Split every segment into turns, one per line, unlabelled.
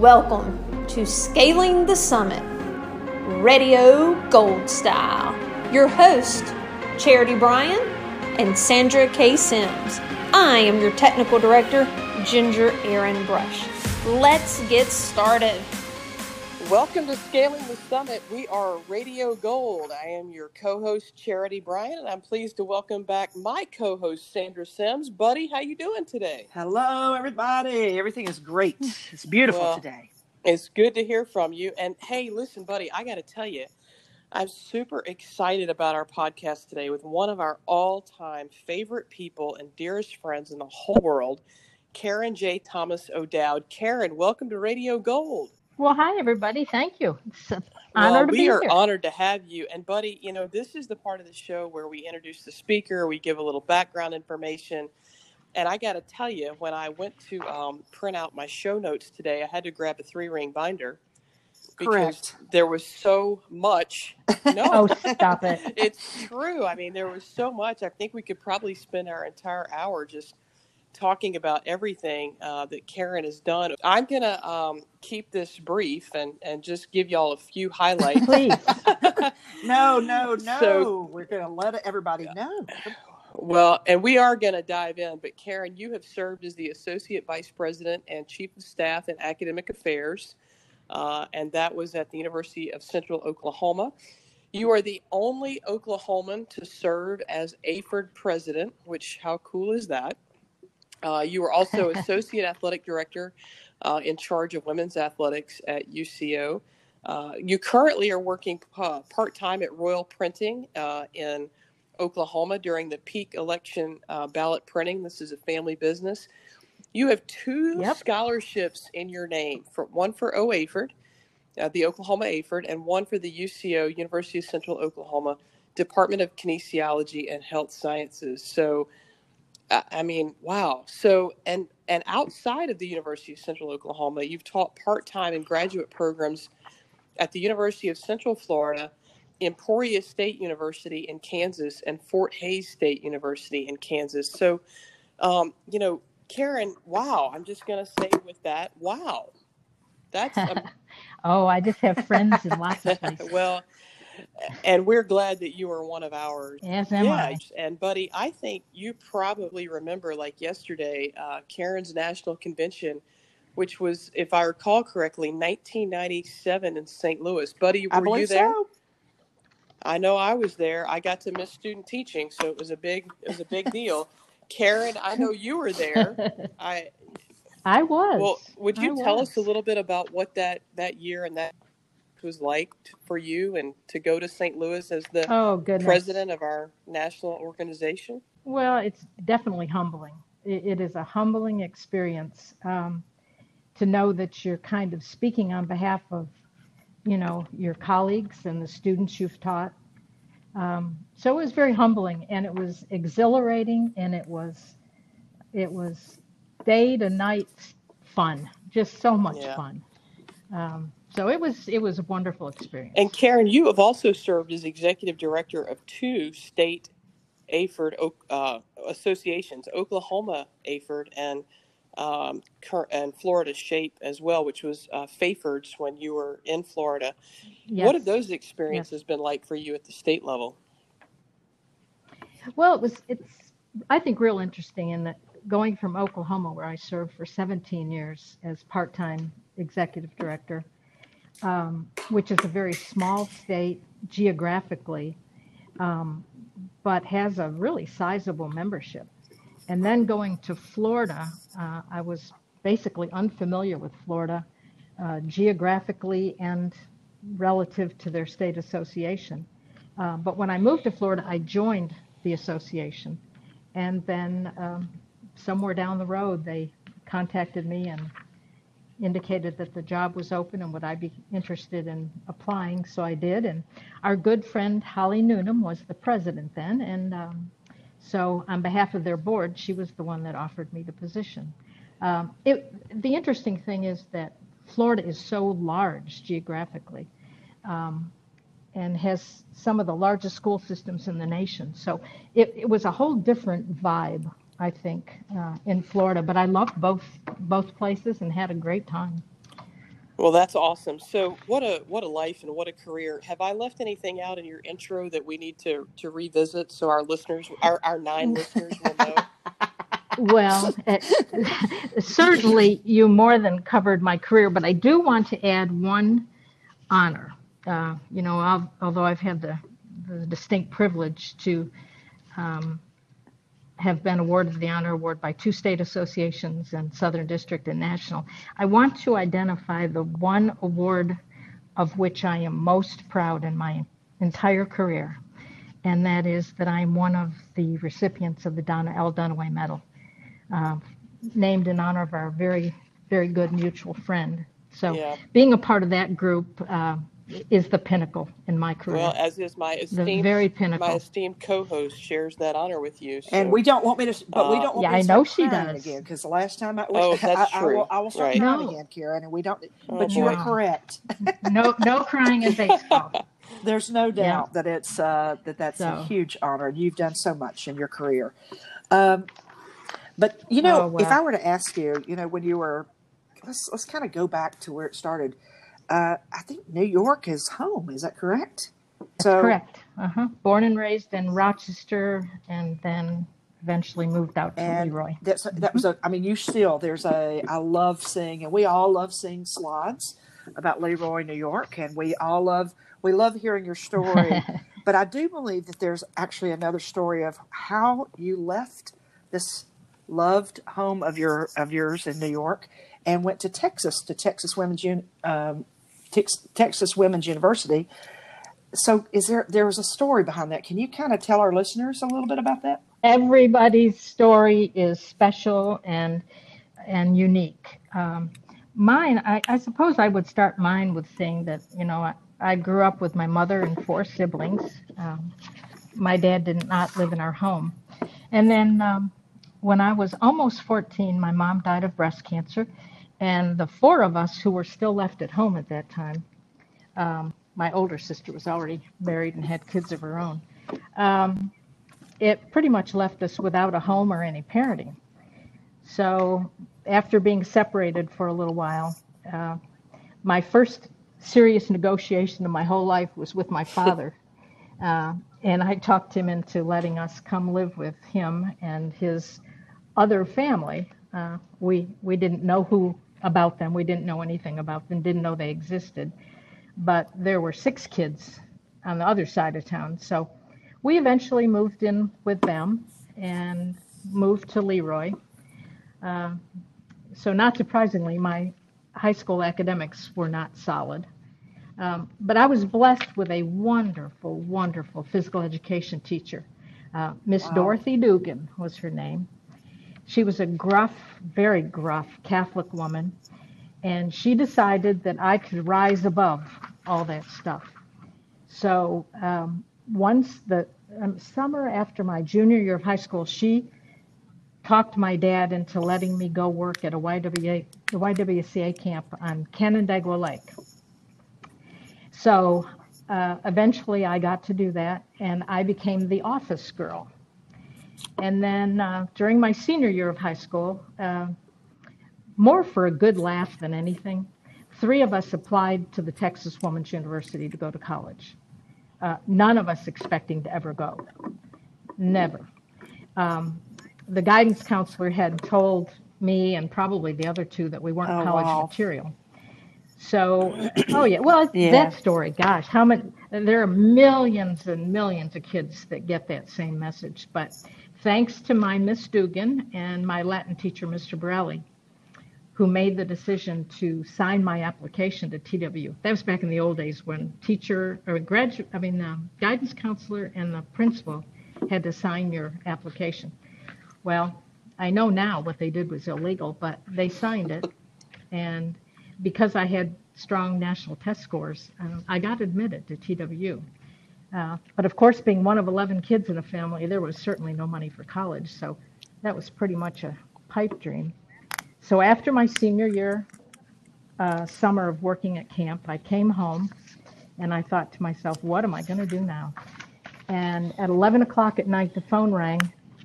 Welcome to Scaling the Summit, Radio Gold Style. Your host, Charity Bryan and Sandra K. Sims. I am your technical director, Ginger Aaron Brush. Let's get started.
Welcome to Scaling the Summit. We are Radio Gold. I am your co-host Charity Bryan, and I'm pleased to welcome back my co-host Sandra Sims. Buddy, how you doing today?
Hello, everybody. Everything is great. It's beautiful
Well,
today.
It's good to hear from you. And hey, listen, buddy, I got to tell you, I'm super excited about our podcast today with one of our all-time favorite people and dearest friends in the whole world, Karen J. Thomas O'Dowd. Karen, welcome to Radio Gold.
Well, hi everybody. Thank you. It's an honor
Well,
to
we
be
are
here.
honored to have you. And, buddy, you know, this is the part of the show where we introduce the speaker, we give a little background information. And I got to tell you, when I went to um, print out my show notes today, I had to grab a three ring binder because
Correct.
there was so much. No,
Oh, stop it.
it's true. I mean, there was so much. I think we could probably spend our entire hour just talking about everything uh, that Karen has done. I'm going to um, keep this brief and, and just give y'all a few highlights.
Please.
No, no, no.
So-
We're going to let everybody know.
Well, and we are going to dive in, but Karen, you have served as the Associate Vice President and Chief of Staff in Academic Affairs, uh, and that was at the University of Central Oklahoma. You are the only Oklahoman to serve as AAHPERD President, which, how cool is that? Uh, you are also Associate Athletic Director uh, in charge of women's athletics at UCO. Uh, you currently are working uh, part time at Royal Printing uh, in Oklahoma during the peak election uh, ballot printing. This is a family business. You have two
Yep.
scholarships in your name, for one for OAHPERD, uh, the Oklahoma AAHPERD, and one for the UCO, University of Central Oklahoma, Department of Kinesiology and Health Sciences. So, I I mean, wow. So, and and outside of the University of Central Oklahoma, you've taught part time in graduate programs at the University of Central Florida, Emporia State University in Kansas, and Fort Hays State University in Kansas. So, um, you know, Karen, wow. I'm just going to say with that, wow. That's a,
oh, I just have friends in lots of places.
well, and we're glad that you are one of ours.
Yes, am
yeah,
I?
and buddy, I think you probably remember like yesterday, uh, Karen's national convention, which was, if I recall correctly, 1997 in St. Louis. Buddy,
I
were you there?
so.
I know I was there. I got to miss student teaching, so it was a big, it was a big deal. Karen, I know you were there. I
I was.
well, would you
I
tell us a little bit about what that that year and that was like for you and to go to St. Louis as the
Oh,
president of our national organization?
Well, it's definitely humbling. It, it is a humbling experience um, to know that you're kind of speaking on behalf of, you know, your colleagues and the students you've taught. Um, so it was very humbling, and it was exhilarating, and it was, it was day to night fun, just so much
Yeah.
fun. Um, so it was, it was a wonderful experience.
And Karen, you have also served as executive director of two state AAHPERD uh, associations, Oklahoma AAHPERD and um, and Florida Shape as well, which was uh, FAHPERD's when you were in Florida. Yes. What have those experiences been like for you at the state level?
Well, it was it's I think real interesting in that going from Oklahoma, where I served for 17 years as part-time executive director, um, which is a very small state geographically, um, but has a really sizable membership. And then going to Florida, uh, I was basically unfamiliar with Florida uh, geographically and relative to their state association. Uh, but when I moved to Florida, I joined the association. And then um, somewhere down the road, they contacted me and indicated that the job was open and would I be interested in applying. So I did. And our good friend Holly Noonan was the president then. And um, so, on behalf of their board, she was the one that offered me the position. Um, it, the interesting thing is that Florida is so large geographically. Um, and has some of the largest school systems in the nation. So it, it was a whole different vibe, I think, uh, in Florida. But I loved both both places and had a great time.
Well, that's awesome. So, what a what a life and what a career. Have I left anything out in your intro that we need to to revisit so our listeners, our our nine listeners, will know?
Well, it, certainly you more than covered my career, but I do want to add one honor. Uh, you know, I'll, although I've had the, the distinct privilege to um, have been awarded the honor award by two state associations and Southern District and National, I want to identify the one award of which I am most proud in my entire career, and that is that I'm one of the recipients of the Donna L. Dunaway Medal uh, named in honor of our very, very good mutual friend. So
Yeah.
being a part of that group uh, is the pinnacle in my career.
Well, as is my
the
esteemed
very
my
pinnacle.
esteemed co-host shares that honor with you. So.
And we don't want me to, but we
Uh,
don't want
Yeah,
me
I
to
know
start
she
crying
does.
again because the last time I,
Oh, that's
I, I
true.
will, I will start
Right.
crying
No.
again, Karen, and we don't.
Oh,
but you are
boy.
correct.
No, no crying in baseball.
There's no
Yeah.
doubt that it's uh, that that's a
So.
huge honor. and You've done so much in your career. Um, but you know,
Oh, well.
if I were to ask you, you know, when you were, let's let's kind of go back to where it started. Uh, I think New York is home. Is that correct? So
Correct. Uh-huh. Born and raised in Rochester, and then eventually moved out to
And
Le Roy.
that's that was a. I mean, you still there's a. I love seeing, and we all love seeing slides about Le Roy, New York, and we all love we love hearing your story. but I do believe that there's actually another story of how you left this loved home of your of yours in New York and went to Texas to Texas Women's Un, um, Tex, Texas Women's University. So, is there there was a story behind that? Can you kind of tell our listeners a little bit about that?
Everybody's story is special and and unique. Um, mine, I, I suppose I would start mine with saying that you know I, I grew up with my mother and four siblings. Um, my dad did not live in our home, and then um, when I was almost 14, my mom died of breast cancer, and the four of us who were still left at home at that time. Um, my older sister was already married and had kids of her own. Um, it pretty much left us without a home or any parenting. So, after being separated for a little while, uh, my first serious negotiation of my whole life was with my father. Uh, and I talked him into letting us come live with him and his other family. Uh, we, we didn't know who about them, we didn't know anything about them, didn't know they existed. But there were six kids on the other side of town. So, we eventually moved in with them and moved to Le Roy. Uh, so, not surprisingly, my high school academics were not solid. Um, but I was blessed with a wonderful, wonderful physical education teacher. Uh, Miss
Wow.
Dorothy Dugan was her name. She was a gruff, very gruff Catholic woman, and she decided that I could rise above all that stuff. So um, once the um, summer after my junior year of high school, she talked my dad into letting me go work at a YWA, YWCA camp on Canandaigua Lake. So uh, eventually I got to do that, and I became the office girl. And then uh, during my senior year of high school, uh, more for a good laugh than anything, three of us applied to the Texas Women's University to go to college. Uh, none of us expecting to ever go. Never. Um, the guidance counselor had told me and probably the other two that we weren't
Oh,
college
wow.
material. So, oh yeah, well,
Yeah.
that story, gosh, how many, there are millions and millions of kids that get that same message. But thanks to my Miss Dugan and my Latin teacher, Mr. Borelli, who made the decision to sign my application to TW. That was back in the old days when teacher or graduate, I mean, the guidance counselor and the principal had to sign your application. Well, I know now what they did was illegal, but they signed it. And because I had strong national test scores, uh, I got admitted to TWU. Uh, but of course, being one of 11 kids in a family, there was certainly no money for college. So that was pretty much a pipe dream. So after my senior year uh, summer of working at camp, I came home and I thought to myself, what am I going to do now? And at 11 o'clock at night, the phone rang,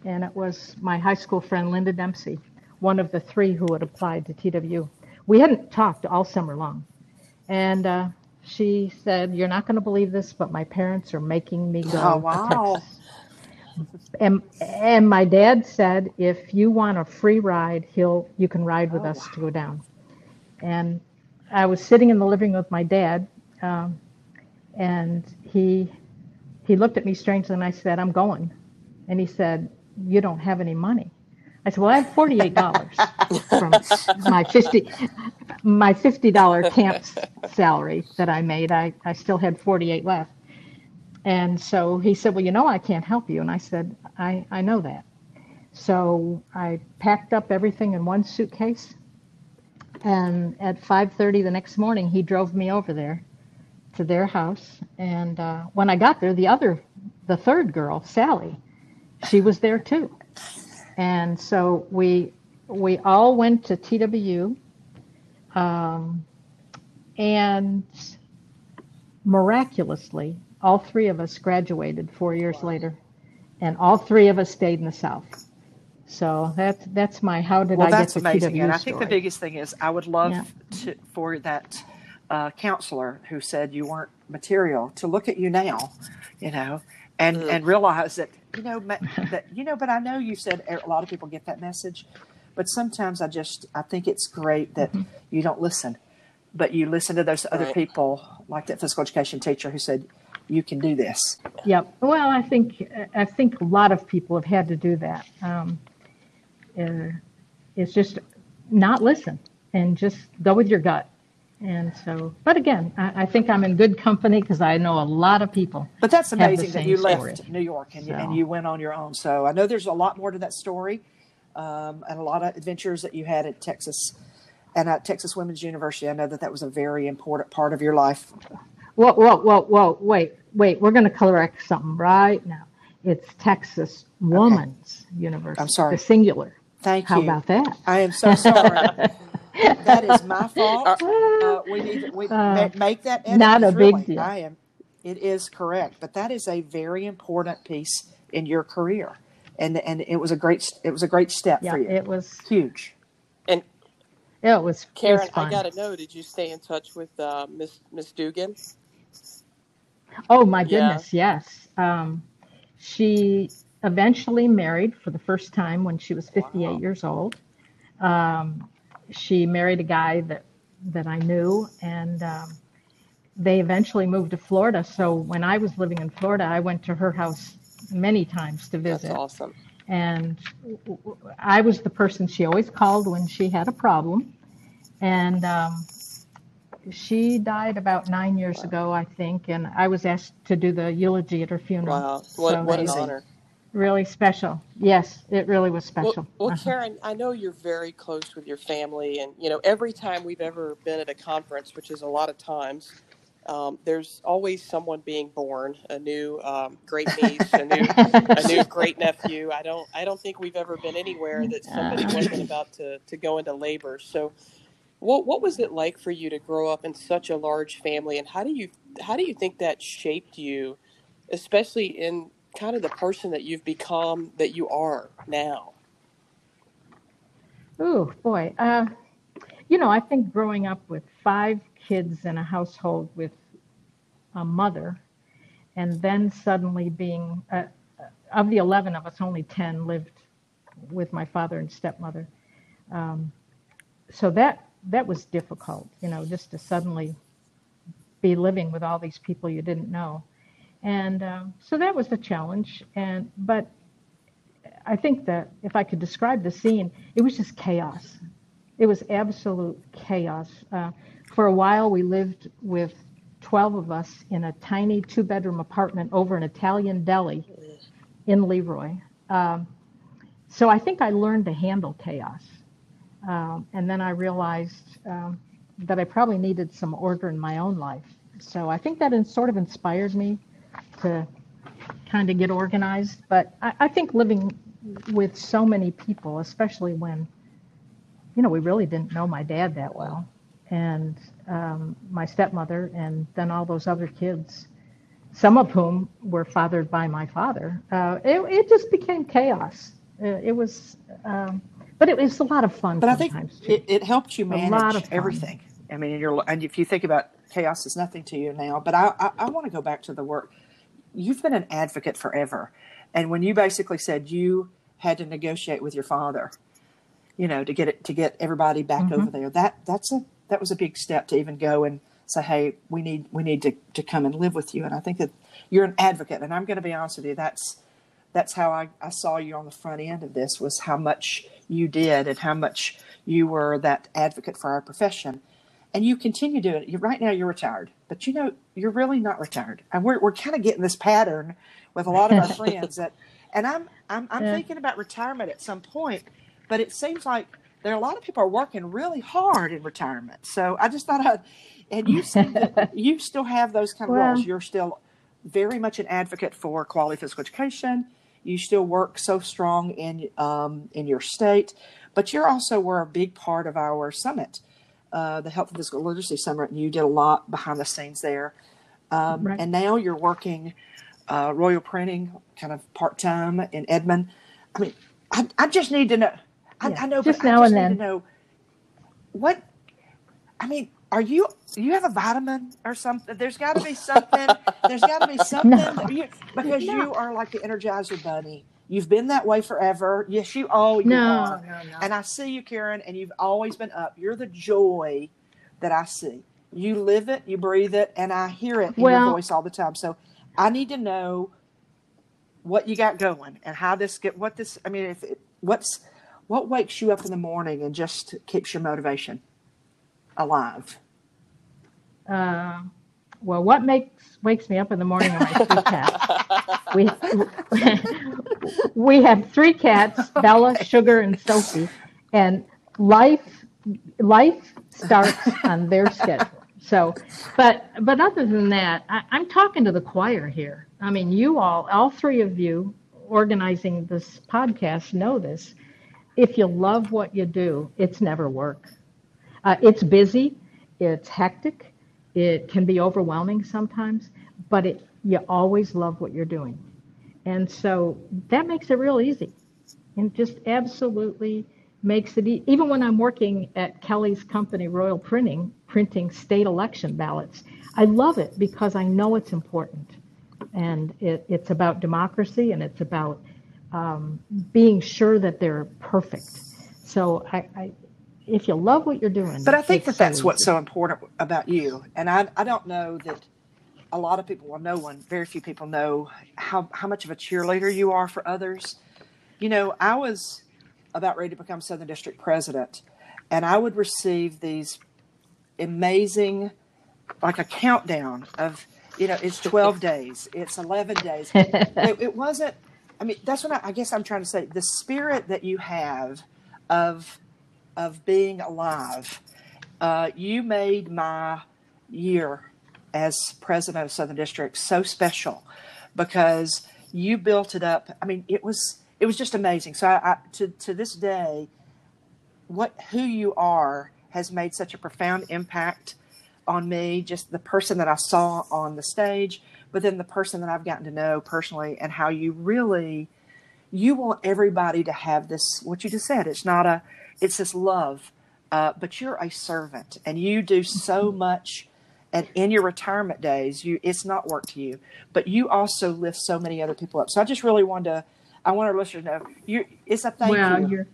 and it was my high school friend Linda Dempsey, one of the three who had applied to TWU. We hadn't talked all summer long. And uh, she said, "You're not going to believe this, but my parents are making me go
Oh,
to
wow.
Texas." And and my dad said, "If you want a free ride, he'll you can ride with
Oh,
us to go down." And I was sitting in the living room with my dad, um, and he he looked at me strangely, and I said, "I'm going," and he said, "You don't have any money." I said, "Well, I have forty-eight dollars from my fifty my fifty dollar camp salary that I made. I I still had forty-eight left." And so he said, Well, you know, I can't help you. And I said, I, I know that. So I packed up everything in one suitcase. And at 5:30 the next morning, he drove me over there to their house. And uh, when I got there, the other, the third girl, Sally, she was there too. And so we we all went to TWU, um, and miraculously, all three of us graduated four years later, and all three of us stayed in the South. So that's that's my how did
Well,
I
that's
get to
amazing.
TWU
And I think the biggest thing is I would love
Yeah.
to, for that uh, counselor who said you weren't material to look at you now, you know, and
Mm.
and realize that you know that you know. But I know you said a lot of people get that message, but sometimes I just I think it's great that
Mm-hmm.
you don't listen, but you listen to those other
Right.
people like that physical education teacher who said you can do this.
Yep. Well, I think I think a lot of people have had to do that. Um, uh, it's just not listen and just go with your gut. And so, but again, I, I think I'm in good company because I know a lot of people.
But that's amazing that
same
you
story.
left New York and, you, and you went on your own. So I know there's a lot more to that story um, and a lot of adventures that you had at Texas and at Texas Women's University. I know that that was a very important part of your life.
Whoa, whoa, whoa, whoa! Wait, wait. We're going to correct something right now. It's Texas Woman's University.
I'm sorry.
The singular.
Thank
How
you.
How about that?
I am so sorry. that is my fault. Uh, we need to we
Uh,
make that edit.
not a big deal.
I am. It is correct, but that is a very important piece in your career, and and it was a great it was a great step
Yeah,
for you.
it was.
Huge.
And yeah,
It was. it
Karen,
was
I got to know, did you stay in touch with uh, Miss Miss Dugan?
Oh my
Yeah.
goodness, yes. Um, she eventually married for the first time when she was 58
Wow.
years old. Um, she married a guy that that I knew, and um, they eventually moved to Florida. So when I was living in Florida, I went to her house many times to visit.
That's awesome.
and I was the person she always called when she had a problem. And um, she died about nine years ago, I think, and I was asked to do the eulogy at her funeral.
Wow, what,
So
what an honor.
Really special. Yes, it really was
Well,
special.
well,
Uh-huh.
Karen, I know you're very close with your family, and you know every time we've ever been at a conference, which is a lot of times, um, there's always someone being born, a new um, great niece, a new a new great nephew. I don't I don't think we've ever been anywhere that somebody wasn't about to, to go into labor. So, what what was it like for you to grow up in such a large family, and how do you how do you think that shaped you, especially in kind of the person that you've become that you are now?
Oh boy. Uh, you know, I think growing up with five kids in a household with a mother, and then suddenly being, uh, of the 11 of us, only 10 lived with my father and stepmother. Um, so that that was difficult, you know, just to suddenly be living with all these people you didn't know, and um, so that was the challenge. And but I think that if I could describe the scene, it was just chaos. It was absolute chaos. Uh, for a while, we lived with 12 of us in a tiny two bedroom apartment over an Italian deli in Le Roy. Um, so I think I learned to handle chaos. Um, and then I realized um, that I probably needed some order in my own life. So I think that in, sort of inspired me to kind of get organized. But I, I think living with so many people, especially when, you know, we really didn't know my dad that well, and um, my stepmother, and then all those other kids, some of whom were fathered by my father, uh, it, it just became chaos. Uh, It was, um, but it was a lot of fun
But I think
too.
it, it helped you
lot
manage
of
everything. I mean, you're and if you think about chaos is nothing to you now, but I I, I want to go back to the work. You've been an advocate forever, and when you basically said you had to negotiate with your father, you know, to get it to get everybody back
Mhm.
over there, that that's a that was a big step to even go and say, hey, we need we need to to come and live with you. And I think that you're an advocate, and I'm going to be honest with you, that's that's how I, I saw you on the front end of this was how much you did and how much you were that advocate for our profession and you continue doing it you, right now you're retired but you know you're really not retired and we're, we're kind of getting this pattern with a lot of our friends that and i'm i'm, I'm
Yeah.
thinking about retirement at some point but it seems like there are a lot of people are working really hard in retirement so i just thought i'd and you said that you still have those kind of
Well-
roles you're still very much an advocate for quality physical education you still work so strong in um, in your state, but you're also were a big part of our summit, uh, the Health and Physical Literacy Summit, and you did a lot behind the scenes there. Um,
Right.
And now you're working uh, Royal Printing, kind of part time in Edmond. I mean, I, I just need to know. I,
Yeah,
I know,
just
but
now
I just
and
need
then.
to know what. I mean, are you? You have a vitamin or something? There's got to be something. There's got to be something
No.
you, because
No.
you are like the Energizer Bunny. You've been that way forever. Yes, you oh you
No,
are.
no.
And I see you, Karen, and you've always been up. You're the joy that I see. You live it, you breathe it, and I hear it in
Well-
your voice all the time. So I need to know what you got going and how this get what this. I mean, if it, what's what wakes you up in the morning and just keeps your motivation alive.
Uh, well, what makes wakes me up in the morning are my three cats. We we have three cats: Bella, Sugar, and Sophie, and life life starts on their schedule. So, but but other than that, I, I'm talking to the choir here. I mean, you all, all three of you, organizing this podcast, know this. If you love what you do, it's never work. Uh, it's busy, it's hectic, it can be overwhelming sometimes, but it you always love what you're doing, and so that makes it real easy, and just absolutely makes it e- even when I'm working at Kelly's company, Royal Printing, printing state election ballots. I love it because I know it's important, and it, it's about democracy and it's about um, being sure that they're perfect. So I, I, if you love what you're doing,
But I think that that's
so
what's so important about you. And I, I don't know that a lot of people, well, no one, very few people know how, how much of a cheerleader you are for others. You know, I was about ready to become Southern District President, and I would receive these amazing, like a countdown of, you know, it's 12 days, it's 11 days. it, it wasn't, I mean, that's what I, I guess I'm trying to say. The spirit that you have of, of being alive, uh, you made my year as president of Southern District so special because you built it up. I mean, it was it was just amazing. So I, I to to this day, what who you are has made such a profound impact on me. Just the person that I saw on the stage, but then the person that I've gotten to know personally, and how you really you want everybody to have this. What you just said. It's not a. It's this love. Uh, but you're a servant, and you do so much and in your retirement days you it's not work to you but you also lift so many other people up so i just really wanted to i want our listeners to know you it's a thank
well,
you
you're,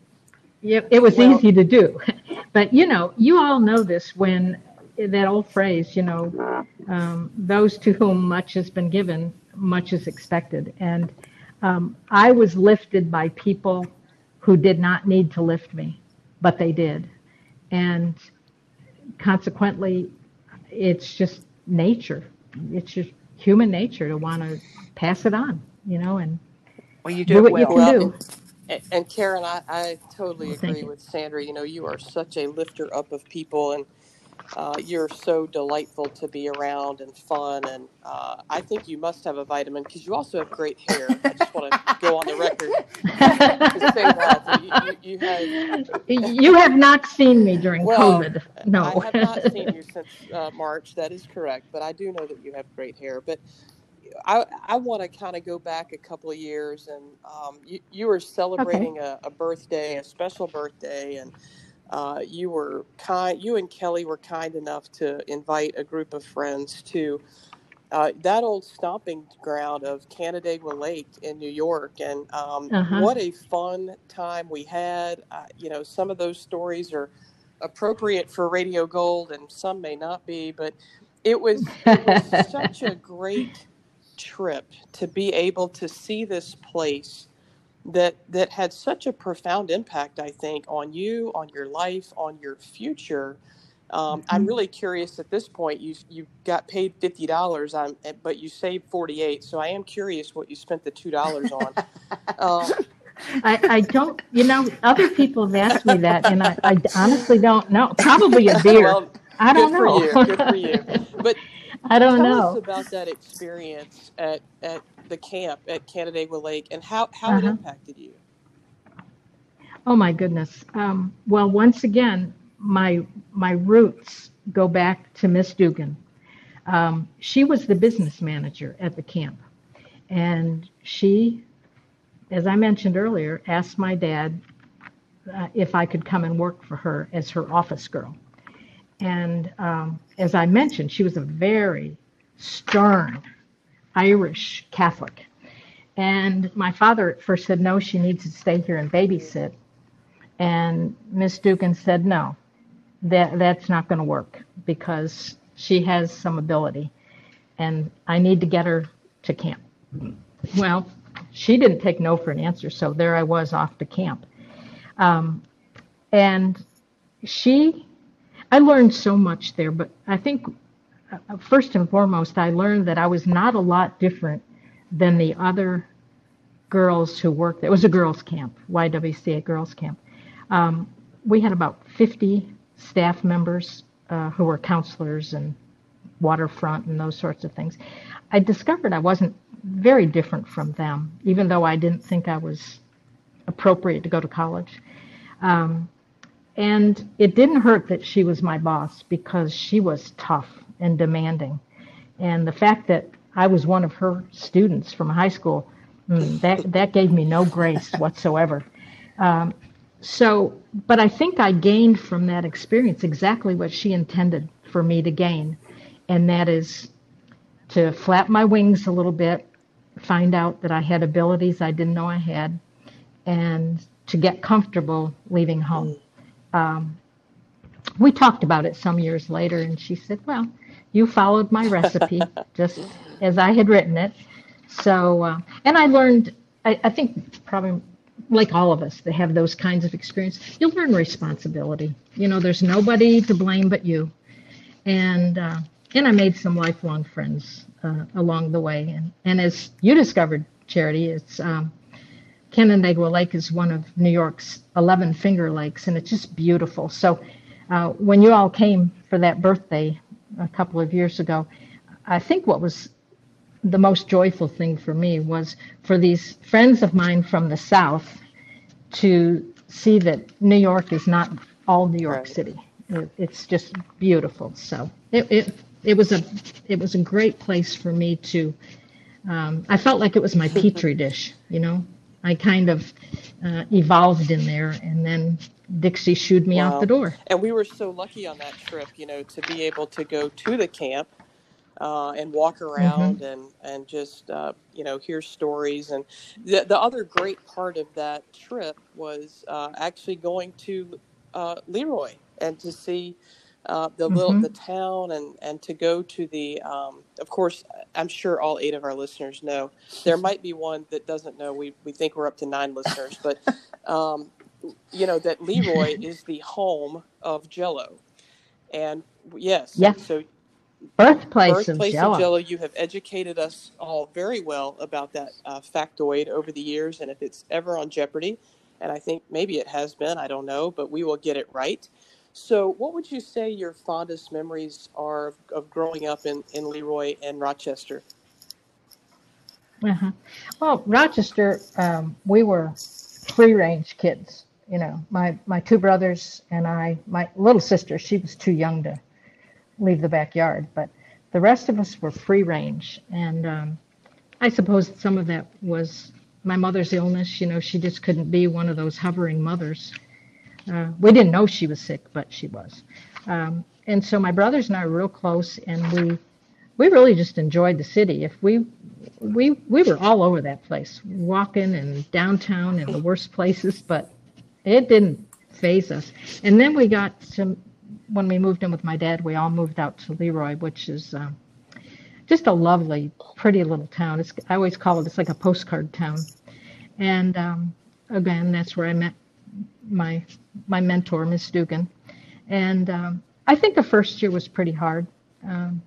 yeah, it was
Well-
easy to do. But, you know, you all know this when that old phrase, you know, um, those to whom much has been given, much is expected. And um, I was lifted by people who did not need to lift me, but they did. And consequently, it's just nature. It's just human nature to want to pass it on, you know, and
well you
do
do, it
what you can
Well,
do.
And, and Karen, I, I totally
Well,
agree with Sandra. You know, you are such a lifter up of people, and uh, you're so delightful to be around and fun. And uh, I think you must have a vitamin because you also have great hair. I just want to go on the record to say that So you, you, you have.
you have not seen me during
Well,
COVID. No.
I have not seen you since uh, March. That is correct, but I do know that you have great hair. But I, I want to kind of go back a couple of years, and um, you, you were celebrating a, a birthday, a special birthday, and uh, you were kind. You and Kelly were kind enough to invite a group of friends to uh, that old stomping ground of Canandaigua Lake in New York, and um, uh-huh. what a fun time we had. Uh, you know, some of those stories are appropriate for Radio Gold, and some may not be, but it was, it was such a great trip to be able to see this place that that had such a profound impact, I think, on you, on your life, on your future. Um, mm-hmm. I'm really curious at this point. You you got paid fifty dollars, eh, but you saved forty eight. So I am curious what you spent the two dollars on. um,
I, I don't, you know, other people have asked me that, and I, I honestly don't know. Probably a beer. well, I don't
good
know.
For you. Good for you. But
I don't
tell
know.
us about that experience at, at the camp at Canandaigua Lake and how, how uh-huh. it impacted you.
Oh my goodness. Um, well, once again, my my roots go back to Miss Dugan. Um, she was the business manager at the camp, and she, as I mentioned earlier, asked my dad uh, if I could come and work for her as her office girl. And um, as I mentioned, she was a very stern Irish Catholic. And my father at first said, no, she needs to stay here and babysit. And Miss Dugan said, no, that, that's not going to work because she has some ability and I need to get her to camp. Well, she didn't take no for an answer, so there I was off to camp. Um, and she, I learned so much there, but I think first and foremost, I learned that I was not a lot different than the other girls who worked there. It was a girls' camp, YWCA girls' camp. Um, we had about 50 staff members uh, who were counselors and waterfront and those sorts of things. I discovered I wasn't very different from them, even though I didn't think I was appropriate to go to college. Um, and it didn't hurt that she was my boss because she was tough and demanding. And the fact that I was one of her students from high school, mm, that that gave me no grace whatsoever. Um, so, but I think I gained from that experience exactly what she intended for me to gain, and that is to flap my wings a little bit, find out that I had abilities I didn't know I had, and to get comfortable leaving home. Um, we talked about it some years later, and she said, "Well, you followed my recipe just as I had written it. So, uh, and I learned, I, I, think probably like all of us that have those kinds of experience, you learn responsibility. You know, there's nobody to blame but you. And, uh, and I made some lifelong friends uh, along the way. And, and as you discovered, Charity, it's um, Canandaigua Lake is one of New York's 11 finger lakes, and it's just beautiful. So uh, when you all came for that birthday a couple of years ago, I think what was the most joyful thing for me was for these friends of mine from the South to see that New York is not all New York right. City. It, it's just beautiful. So it, it it was a it was a great place for me to. Um, I felt like it was my petri dish. You know, I kind of uh, evolved in there, and then Dixie shooed me wow. out the door.
And we were so lucky on that trip, you know, to be able to go to the camp uh, and walk around mm-hmm. and and just uh, you know hear stories. And the the other great part of that trip was uh, actually going to uh, Le Roy and to see. Uh, the little mm-hmm. the town and and to go to the um, of course I'm sure all eight of our listeners know there might be one that doesn't know we we think we're up to nine listeners but um, you know that Le Roy is the home of Jello, and yes,
yes.
So
birthplace,
birthplace
of, Jello.
of Jello. You have educated us all very well about that uh, factoid over the years, and if it's ever on Jeopardy, and I think maybe it has been, I don't know, but we will get it right. So, what would you say your fondest memories are of, of growing up in, in Le Roy and Rochester?
Uh-huh. Well, Rochester, um, we were free range kids you know, my my two brothers and I, my little sister, she was too young to leave the backyard, but the rest of us were free range, and um, I suppose some of that was my mother's illness. You know, she just couldn't be one of those hovering mothers. Uh, we didn't know she was sick, but she was. Um, and so my brothers and I were real close, and we we really just enjoyed the city. If we we we were all over that place, walking and downtown in the worst places, but it didn't phase us. And then we got to when we moved in with my dad, we all moved out to Le Roy, which is um, just a lovely, pretty little town. It's I always call it it's like a postcard town. And um, again, that's where I met my my mentor, Miss Dugan. And um, I think the first year was pretty hard, um,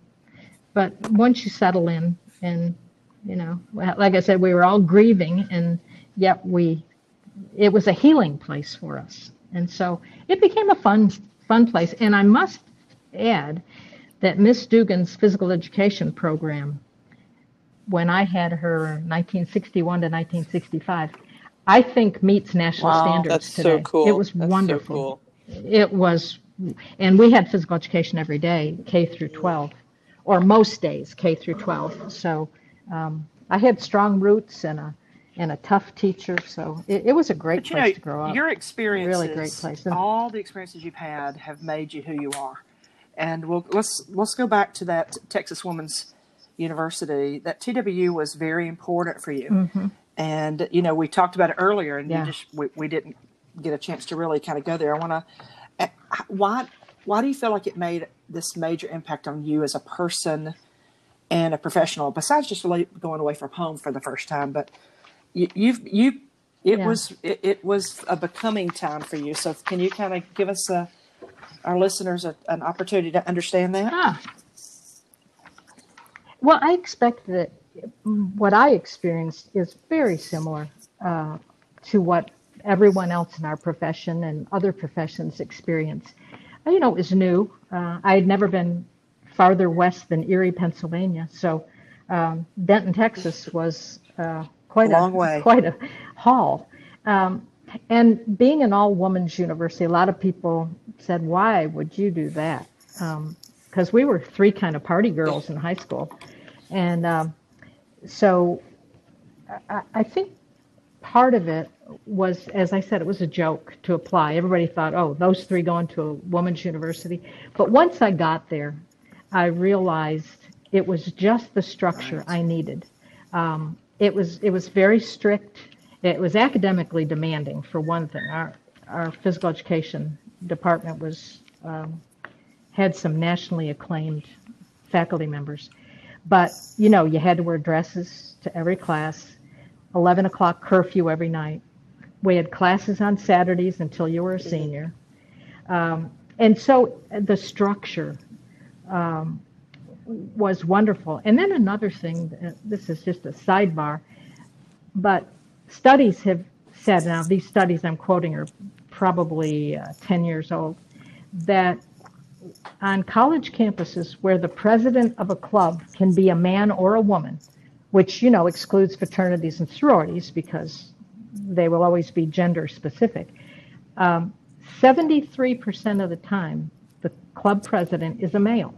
but once you settle in, and you know, like I said, we were all grieving, and yet we, it was a healing place for us, and so it became a fun fun place. And I must add that Miss Dugan's physical education program, when I had her 1961 to 1965, I think meets national
Wow,
standards
that's
today.
so cool.
It was
That's so
wonderful.
cool.
It was, and we had physical education every day, K through 12, or most days, K through 12. So um, I had strong roots and a and a tough teacher. So it, it was a great
But
place
know,
to grow up.
your experiences,
Really great place. And-
all the experiences you've had have made you who you are. And we'll, let's let's go back to that Texas Woman's University. That TWU was very important for you.
Mhm.
And you know, we talked about it earlier, and
Yeah.
you just we, we didn't get a chance to really kind of go there. I want to. Why why do you feel like it made this major impact on you as a person and a professional? Besides just really going away from home for the first time, but you, you've you it
Yeah.
was it, it was a becoming time for you. So can you kind of give us a, our listeners a, an opportunity to understand that?
Ah. Well, I expect that what I experienced is very similar uh, to what everyone else in our profession and other professions experience. Uh, You know, it was new. Uh, I had never been farther west than Erie, Pennsylvania, so um, Denton, Texas was uh, quite a
Long way.
quite a haul. Um, and being an all women's university, a lot of people said, "Why would you do that?" Because we were three kind of party girls in high school, and um, so I, I think part of it was, as I said, it was a joke to apply. Everybody thought, "Oh, those three going to a women's university," but once I got there, I realized it was just the structure I needed. Um, it was it was very strict. It was academically demanding for one thing. Our our physical education department was um, had some nationally acclaimed faculty members, but you know you had to wear dresses to every class. Eleven o'clock curfew every night. We had classes on Saturdays until you were a senior, um, and so the structure um, was wonderful. And then another thing, this is just a sidebar, but studies have said, now these studies I'm quoting are probably uh, 10 years old, that on college campuses where the president of a club can be a man or a woman, which, you know, excludes fraternities and sororities because they will always be gender specific, um, 73% of the time, the club president is a male.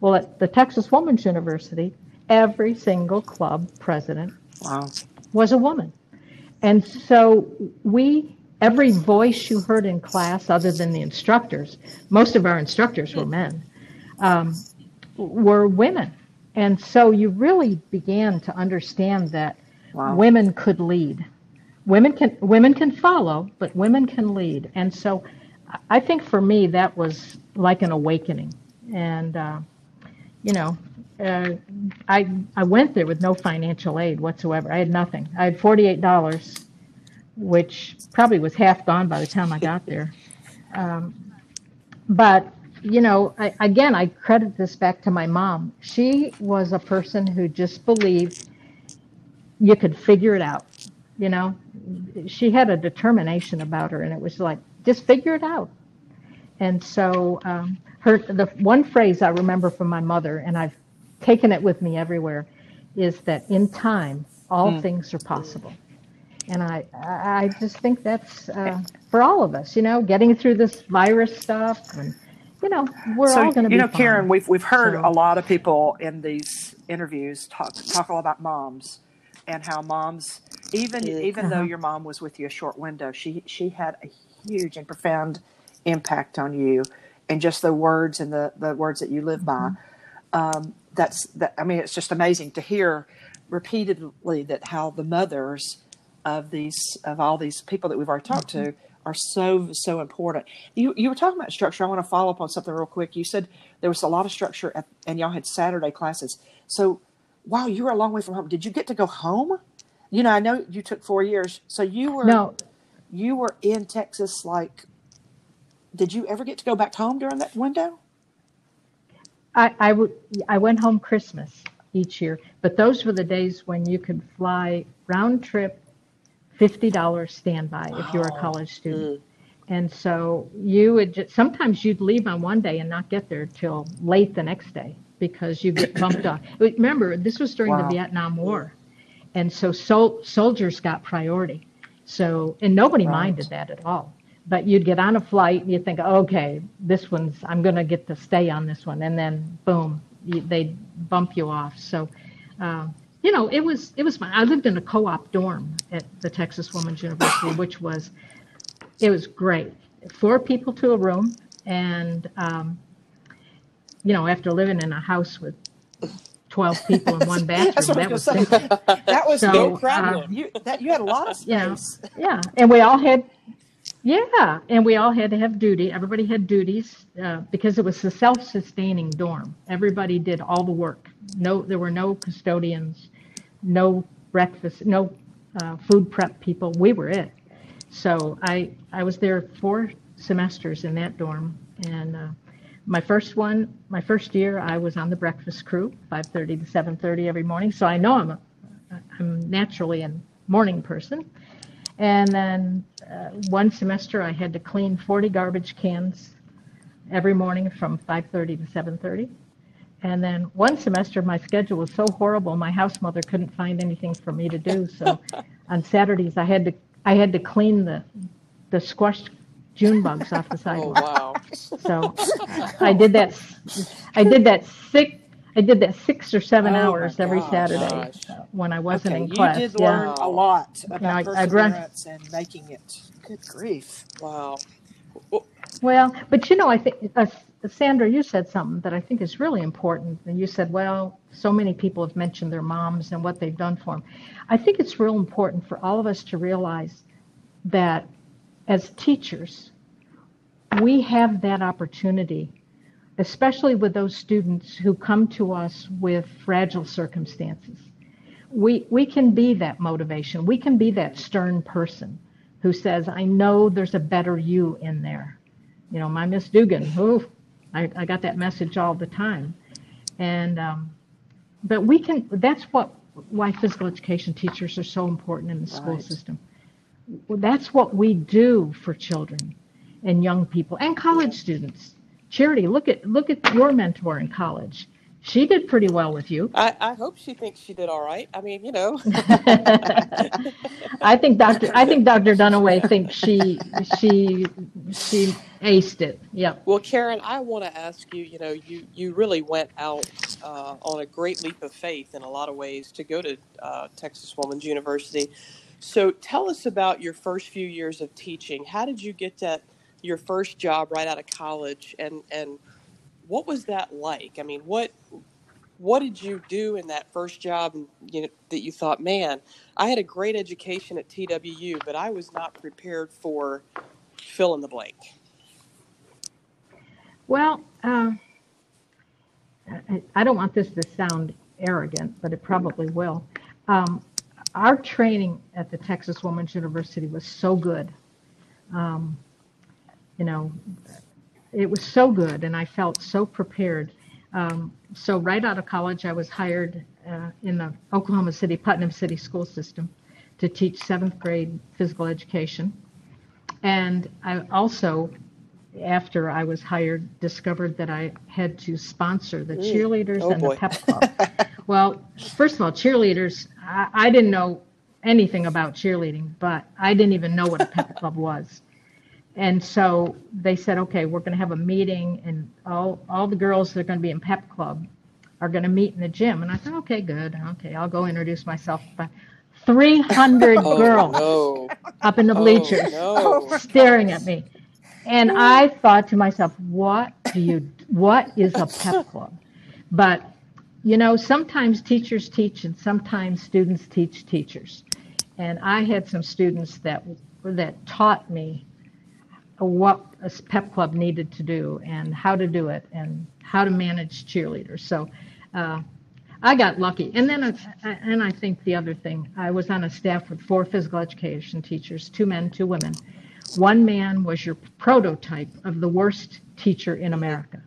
Well, at the Texas Woman's University, every single club president
Wow.
was a woman. And so we, every voice you heard in class, other than the instructors, most of our instructors were men, um, were women. And so you really began to understand that
Wow.
women could lead. Women can women can follow, but women can lead. And so I think for me that was like an awakening. And uh, you know, uh, I I went there with no financial aid whatsoever. I had nothing. I had forty eight dollars, which probably was half gone by the time I got there. Um, but you know, I, again, I credit this back to my mom. She was a person who just believed you could figure it out. You know, she had a determination about her, and it was like just figure it out. And so, um, her the one phrase I remember from my mother, and I've taken it with me everywhere, is that in time all things are possible. And I, I I just think that's uh, for all of us, you know, getting through this virus stuff, and you know, we're
so
all going to be.
you know,
fine.
Karen, we've we've heard
So-
a lot of people in these interviews talk talk all about moms and how moms, even
Yeah.
even though
Uh-huh.
your mom was with you a short window, she she had a huge and profound impact on you, and just the words and the the words that you live by. Um, that's that. I mean, it's just amazing to hear repeatedly that how the mothers of these of all these people that we've already talked to mm-hmm. are so so important. You you were talking about structure. I want to follow up on something real quick. You said there was a lot of structure, at, and y'all had Saturday classes. So, wow, you were a long way from home. Did you get to go home? You know, I know you took four years, so you were
No,
you were in Texas. Like, did you ever get to go back home during that window?
I, I, would, I went home Christmas each year, but those were the days when you could fly round trip, $50 standby if you're a college student. And so you would just, sometimes you'd leave on one day and not get there till late the next day because you get bumped off. Remember, this was during
Wow.
the Vietnam War. And so sol- soldiers got priority. So, and nobody
Right.
minded that at all. But you'd get on a flight and you'd think, okay, this one's, I'm going to get to stay on this one. And then boom, you, they'd bump you off. So, um, you know, it was, it was fun. I lived in a co-op dorm at the Texas Women's University, which was, it was great. Four people to a room. And, um, you know, after living in a house with 12 people in one bathroom,
That's what I
that
was
was
going to
simple.
say. That was
So,
No problem.
uh, you that you had a lot of
Yeah.
space.
Yeah, and we all had, yeah, and we all had to have duty. Everybody had duties uh, because it was a self-sustaining dorm. Everybody did all the work. No, there were no custodians, no breakfast, no uh, food prep people. We were it. So I I was there four semesters in that dorm, and uh, my first one, my first year, I was on the breakfast crew, 5:30 to 7:30 every morning. So I know I'm a, I'm naturally a morning person. And then uh, one semester, I had to clean 40 garbage cans every morning from 5:30 to 7:30. And then one semester, my schedule was so horrible, my house mother couldn't find anything for me to do. So on Saturdays, I had to I had to clean the the squashed June bugs off the sidewalk.
Oh
sidewalk.
wow.
So I did that. I did that six. I did that six or seven
Oh,
hours every
gosh.
Saturday
Gosh.
when I wasn't
Okay,
in
you
class.
did
yeah.
learn a lot about
I- I'd run-
perseverance and making it. Good grief.
Wow.
Well, but you know, I think uh, Sandra, you said something that I think is really important. And you said, well, so many people have mentioned their moms and what they've done for them. I think it's real important for all of us to realize that as teachers, we have that opportunity, especially with those students who come to us with fragile circumstances. We, we can be that motivation. We can be that stern person who says, I know there's a better you in there. You know, my Miss Dugan, I, I got that message all the time. And, um, but we can, that's what, why physical education teachers are so important in the school system. Well, that's what we do for children and young people and college students. Charity, look at, look at your mentor in college. She did pretty well with you.
I, I hope she thinks she did all right. I mean, you know.
I think Dr. I think Dr. Dunaway thinks she she she aced it. Yep.
Well, Karen, I want to ask you. You know, you you really went out uh, on a great leap of faith in a lot of ways to go to uh, Texas Woman's University. So, tell us about your first few years of teaching. How did you get that your first job right out of college, and and what was that like? I mean, what what did you do in that first job you know, that you thought, man, I had a great education at TWU, but I was not prepared for fill in the blank.
Well, uh, I, don't want this to sound arrogant, but it probably will. Um, our training at the Texas Women's University was so good. Um, you know, it was so good, and I felt so prepared. Um, so right out of college, I was hired uh, in the Oklahoma City, Putnam City school system to teach seventh grade physical education. And I also, after I was hired, discovered that I had to sponsor the cheerleaders
Oh,
and
boy.
the pep club. well, first of all, cheerleaders, I, I didn't know anything about cheerleading, but I didn't even know what a pep club was. And so they said, okay, we're going to have a meeting, and all, all the girls that are going to be in pep club are going to meet in the gym. And I thought, okay, good. Okay, I'll go introduce myself. But 300
Oh
girls
no.
up in the
Oh
bleachers
Oh,
no.
Oh, staring at me. And I thought to myself, what do you, what is a pep club? But, you know, sometimes teachers teach and sometimes students teach teachers. And I had some students that, that taught me what a pep club needed to do and how to do it and how to manage cheerleaders. So, uh, I got lucky. And then, uh, and I think the other thing, I was on a staff with four physical education teachers, two men, two women. One man was your prototype of the worst teacher in America.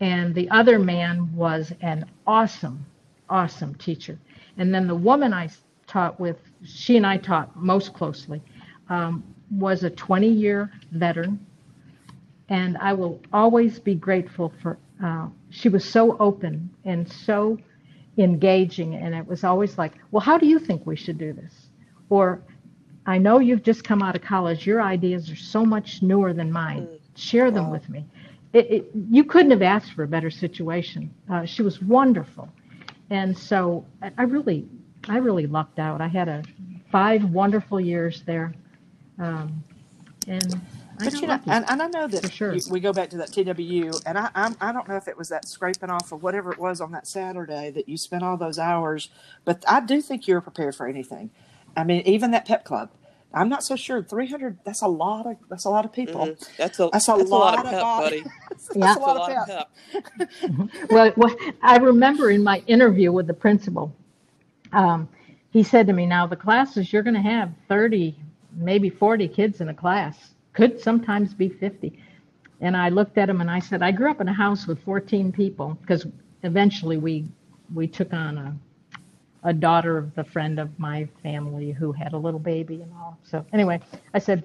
And the other man was an awesome, awesome teacher. And then the woman I taught with, she and I taught most closely, um, was a 20 year veteran. And I will always be grateful for, uh, she was so open and so engaging. And it was always like, well, how do you think we should do this? Or, I know you've just come out of college. Your ideas are so much newer than mine. Share them with me. It, it, you couldn't have asked for a better situation. Uh, she was wonderful, and so I, I really, I really lucked out. I had a five wonderful years there, um, and I
But
got
you know,
lucky.
and, and I know that
sure.
you, we go back to that TWU, and I I'm, I don't know if it was that scraping off of whatever it was on that Saturday that you spent all those hours, but I do think you were prepared for anything. I mean, even that pep club, I'm not so sure. 300, that's a lot of that's a lot of people.
Mhm. That's a
That's a
that's a
lot
lot
of
of pep,
body.
buddy.
that's
Yeah.
a
That's a
lot
lot
of
of
pep.
pep.
well, well, I remember in my interview with the principal, um, he said to me, "Now the classes you're going to have 30, maybe 40 kids in a class, could sometimes be 50." And I looked at him and I said, "I grew up in a house with 14 people because eventually we we took on a a daughter of the friend of my family who had a little baby and all. So anyway, I said."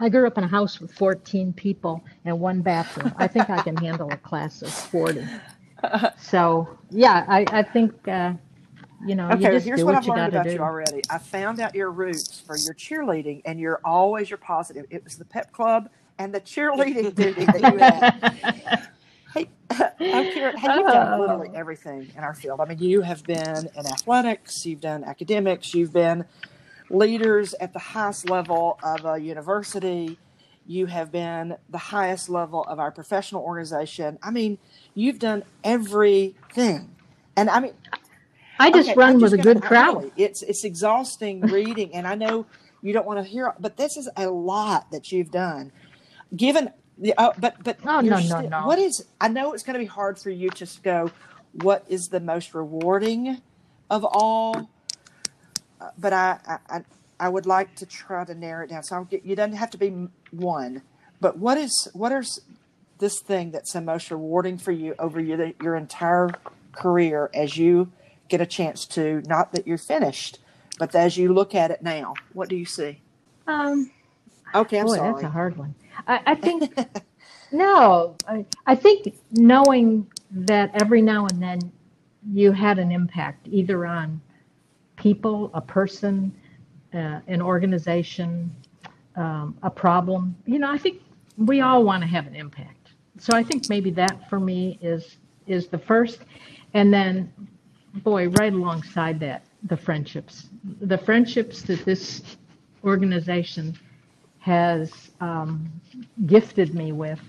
I grew up in a house with 14 people and one bathroom. I think I can handle a class of 40. So, yeah, I, I think, uh, you know, you
Okay,
just
here's
do
what I've
you
learned about you already. I found out your roots for your cheerleading, and you're always your positive. It was the pep club and the cheerleading duty that you had. Hey, oh, I'm curious. Hey, you've done oh. literally
Oh.
everything in our field. I mean, you have been in athletics, you've done academics, you've been leaders at the highest level of a university, you have been the highest level of our professional organization. I mean, you've done everything. And I mean,
I just
Okay,
run with a good crowd.
it's it's exhausting reading, and I know you don't want to hear, but this is a lot that you've done. Given the, uh, but but
Oh, no, no,
still-
no.
What is? I know it's going to be hard for you to go. What is the most rewarding of all? Uh, but I, I I would like to try to narrow it down. So I'll get, you doesn't have to be one, but what is what is this thing that's the most rewarding for you over your your entire career as you get a chance to not that you're finished, but as you look at it now, what do you see?
Um,
Okay, I'm
boy,
sorry.
that's a hard one. I, I think, no, I, I think knowing that every now and then you had an impact either on people, a person, uh, an organization, um, a problem. You know, I think we all want to have an impact. So I think maybe that for me is is the first, and then, boy, right alongside that, the friendships, the friendships that this organization has um, gifted me with.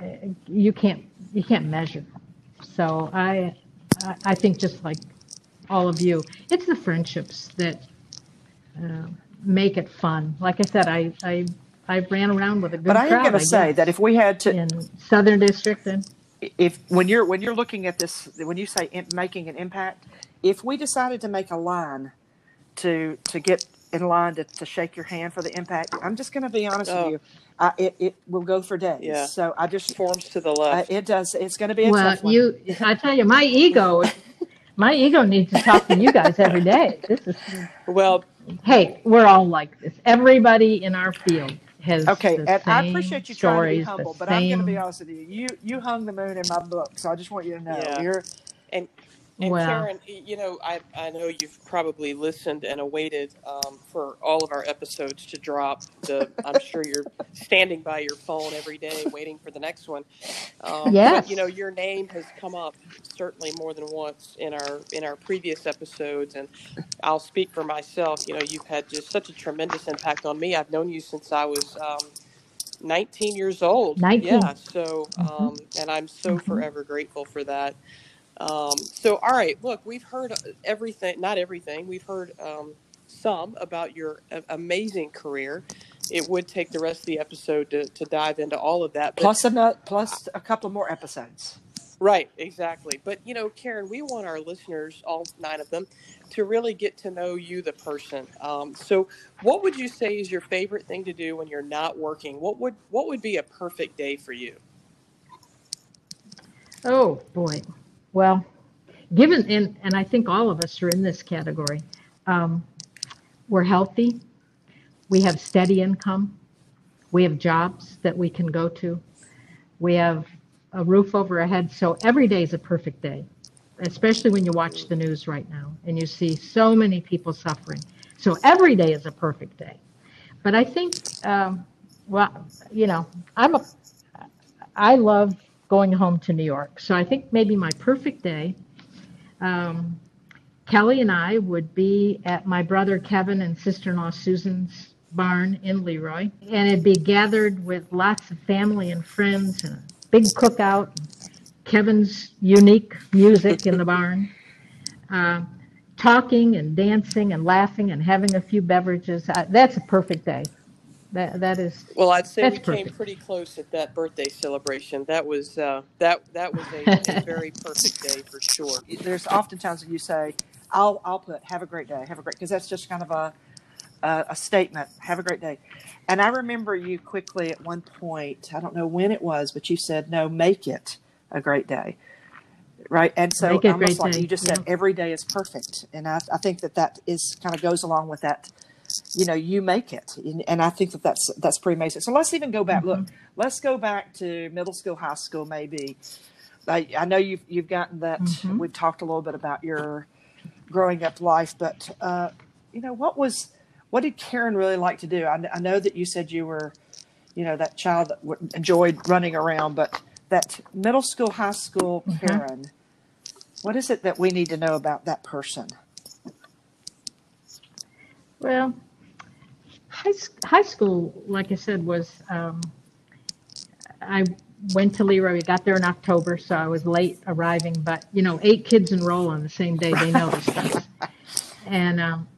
uh, You can't you can't measure. So I I- I think just like all of you, it's the friendships that uh, make it fun. Like I said, I I, I ran around with a good
but I am going to say that if we had to,
in Southern District and
if when you're when you're looking at this, when you say im- making an impact, if we decided to make a line to to get in line to, to shake your hand for the impact, I'm just going to be honest
Oh.
with you, I, it it will go for days.
Yeah.
So I just
Forms to the left.
it does. It's going to be a
well,
tough one.
you I tell you, my ego my ego needs to talk to you guys every day. This is
Well,
hey, we're all like this. Everybody in our field has
Okay,
the
and I
same
appreciate you trying to be
stories, the
humble, but I'm going to be
same-
honest with you. You you hung the moon in my book, so I just want you to know
Yeah.
you're
and. Karen, you know, I I know you've probably listened and awaited um, for all of our episodes to drop. The I'm sure you're standing by your phone every day waiting for the next one. Um,
Yes.
But, you know, your name has come up certainly more than once in our in our previous episodes, and I'll speak for myself. You know, you've had just such a tremendous impact on me. I've known you since I was um, 19 years old.
19.
Yeah. So,
Mm-hmm.
um, and I'm so forever grateful for that. Um, so, all right, look, we've heard everything, not everything, we've heard um, some about your a- amazing career. It would take the rest of the episode to, to dive into all of that. But
Plus a plus a couple more episodes.
Right, exactly. But you know, Karen, we want our listeners, all nine of them, to really get to know you, the person. Um, so, what would you say is your favorite thing to do when you're not working? What would what would be a perfect day for you?
Oh boy. Well, given and and I think all of us are in this category. Um, we're healthy. We have steady income. We have jobs that we can go to. We have a roof over our head. So every day is a perfect day, especially when you watch the news right now and you see so many people suffering. So every day is a perfect day. But I think, um, well, you know, I'm a, I love going home to New York. So I think maybe my perfect day, um, Kelly and I would be at my brother Kevin and sister-in-law Susan's barn in Le Roy, and it'd be gathered with lots of family and friends and a big cookout, Kevin's unique music in the barn, uh, talking and dancing and laughing and having a few beverages. Uh, that's a perfect day. That that is
Well, I'd say
That's
we came pretty close at that birthday celebration. That was uh, that that was a, a very perfect day for sure.
There's oftentimes when you say, "I'll I'll put have a great day, have a great," because that's just kind of a a, a statement. Have a great day. And I remember you quickly at one point. I don't know when it was, but you said, "No, make it a great day." Right, and so
Make it a
almost like
day,
you just said,
yeah.
every day is perfect, and I, I think that that is kind of goes along with that you know you make it and, i think that that's that's pretty amazing so let's even go back look
Mm-hmm.
let's go back to middle school high school maybe i, I know you've you've gotten that
Mhm.
we've talked a little bit about your growing up life but uh, you know what was what did karen really like to do I, I know that you said you were you know that child that w- enjoyed running around but that middle school high school
Mhm.
karen what is it that we need to know about that person
Well, high, high school, like I said, was um, I went to Le Roy. We got there in October, so I was late arriving. But you know, eight kids enroll on the same day. They know this stuff, and um,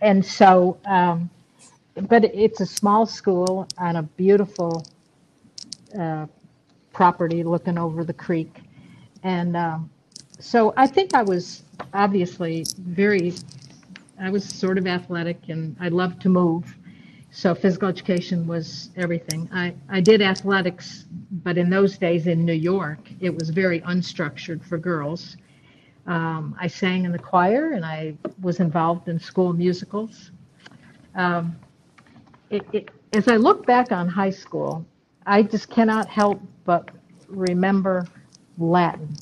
and so, um, but it's a small school on a beautiful uh, property looking over the creek, and um, so I think I was obviously very I was sort of athletic and I loved to move. So physical education was everything. I, I did athletics, but in those days in New York, it was very unstructured for girls. Um, I sang in the choir and I was involved in school musicals. Um, it, it, as I look back on high school, I just cannot help but remember Latin.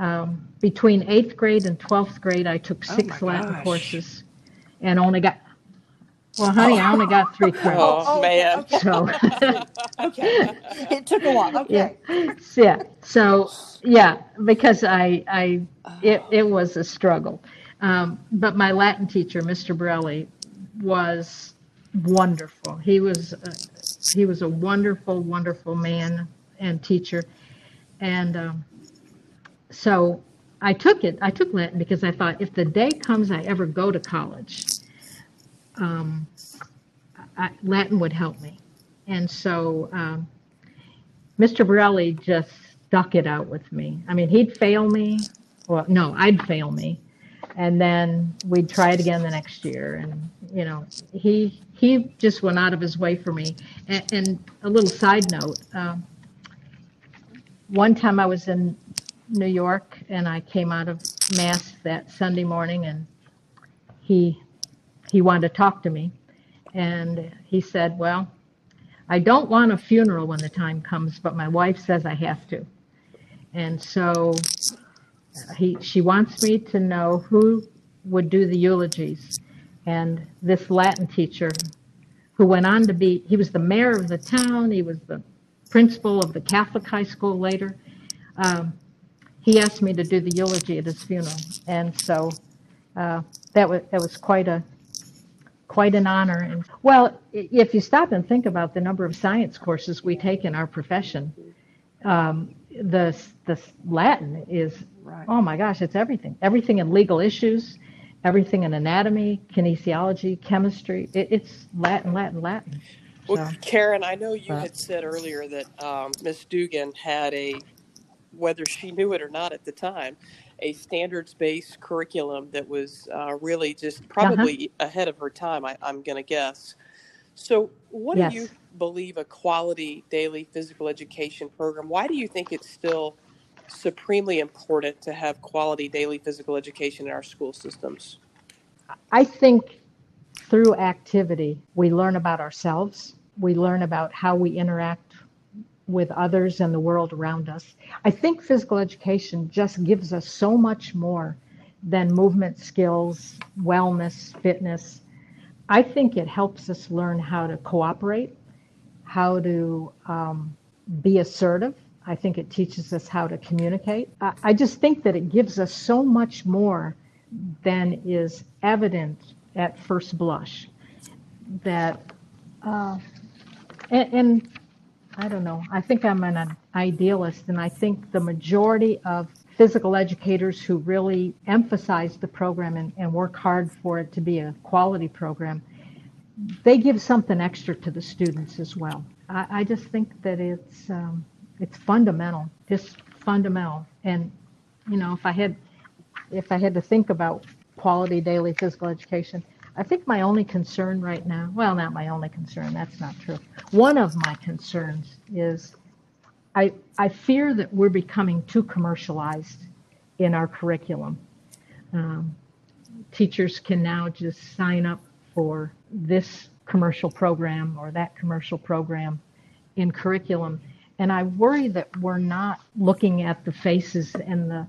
Um, between eighth grade and 12th grade, I took
Oh
six
my
Latin
gosh.
courses and only got, well, honey, I only got three credits.
Oh,
Oh,
man.
okay.
So,
okay it took a while okay
yeah, yeah. So, yeah, because I, I, it, it was a struggle. Um, but my Latin teacher, Mr. Borelli, was wonderful. He was, uh, he was a wonderful, wonderful man and teacher. And um, so I took it. I took Latin because I thought if the day comes I ever go to college, um, I, Latin would help me. And so um, Mr. Borelli just stuck it out with me. I mean, he'd fail me. Well, no, I'd fail me. And then we'd try it again the next year. And, you know, he he just went out of his way for me. And, and a little side note, um, one time I was in New York and I came out of Mass that Sunday morning and he he wanted to talk to me. And he said, Well, I don't want a funeral when the time comes, but my wife says I have to. And so uh, he, she wants me to know who would do the eulogies. And this Latin teacher, who went on to be, he was the mayor of the town, he was the principal of the Catholic high school later. Um, he asked me to do the eulogy at his funeral. And so uh, that was that was quite a quite an honor. And well, if you stop and think about the number of science courses we take in our profession, um, the the Latin is
Right.
oh my gosh, it's everything. Everything in legal issues, everything in anatomy, kinesiology, chemistry. It, it's Latin, Latin, Latin.
Well,
So,
Karen, I know you
but
had said earlier that um, Miss Dugan had a, whether she knew it or not at the time, a standards-based curriculum that was uh, really just
uh huh.
probably ahead of her time. I, I'm going to guess. So, what do you believe a quality daily physical education program? Why do you think it's still supremely important to have quality daily physical education in our school systems?
I think through activity, we learn about ourselves. We learn about how we interact with others and the world around us. I think physical education just gives us so much more than movement skills, wellness, fitness. I think it helps us learn how to cooperate, how to um, be assertive. I think it teaches us how to communicate. I, I just think that it gives us so much more than is evident at first blush. That, uh, and, and I don't know, I think I'm an idealist, and I think the majority of physical educators who really emphasize the program and, and work hard for it to be a quality program, they give something extra to the students as well. I, I just think that it's um, it's fundamental, just fundamental. And you know, if I had if I had to think about quality daily physical education, I think my only concern right now, well, not my only concern, that's not true. One of my concerns is I, I fear that we're becoming too commercialized in our curriculum. Um, teachers can now just sign up for this commercial program or that commercial program in curriculum. And I worry that we're not looking at the faces and the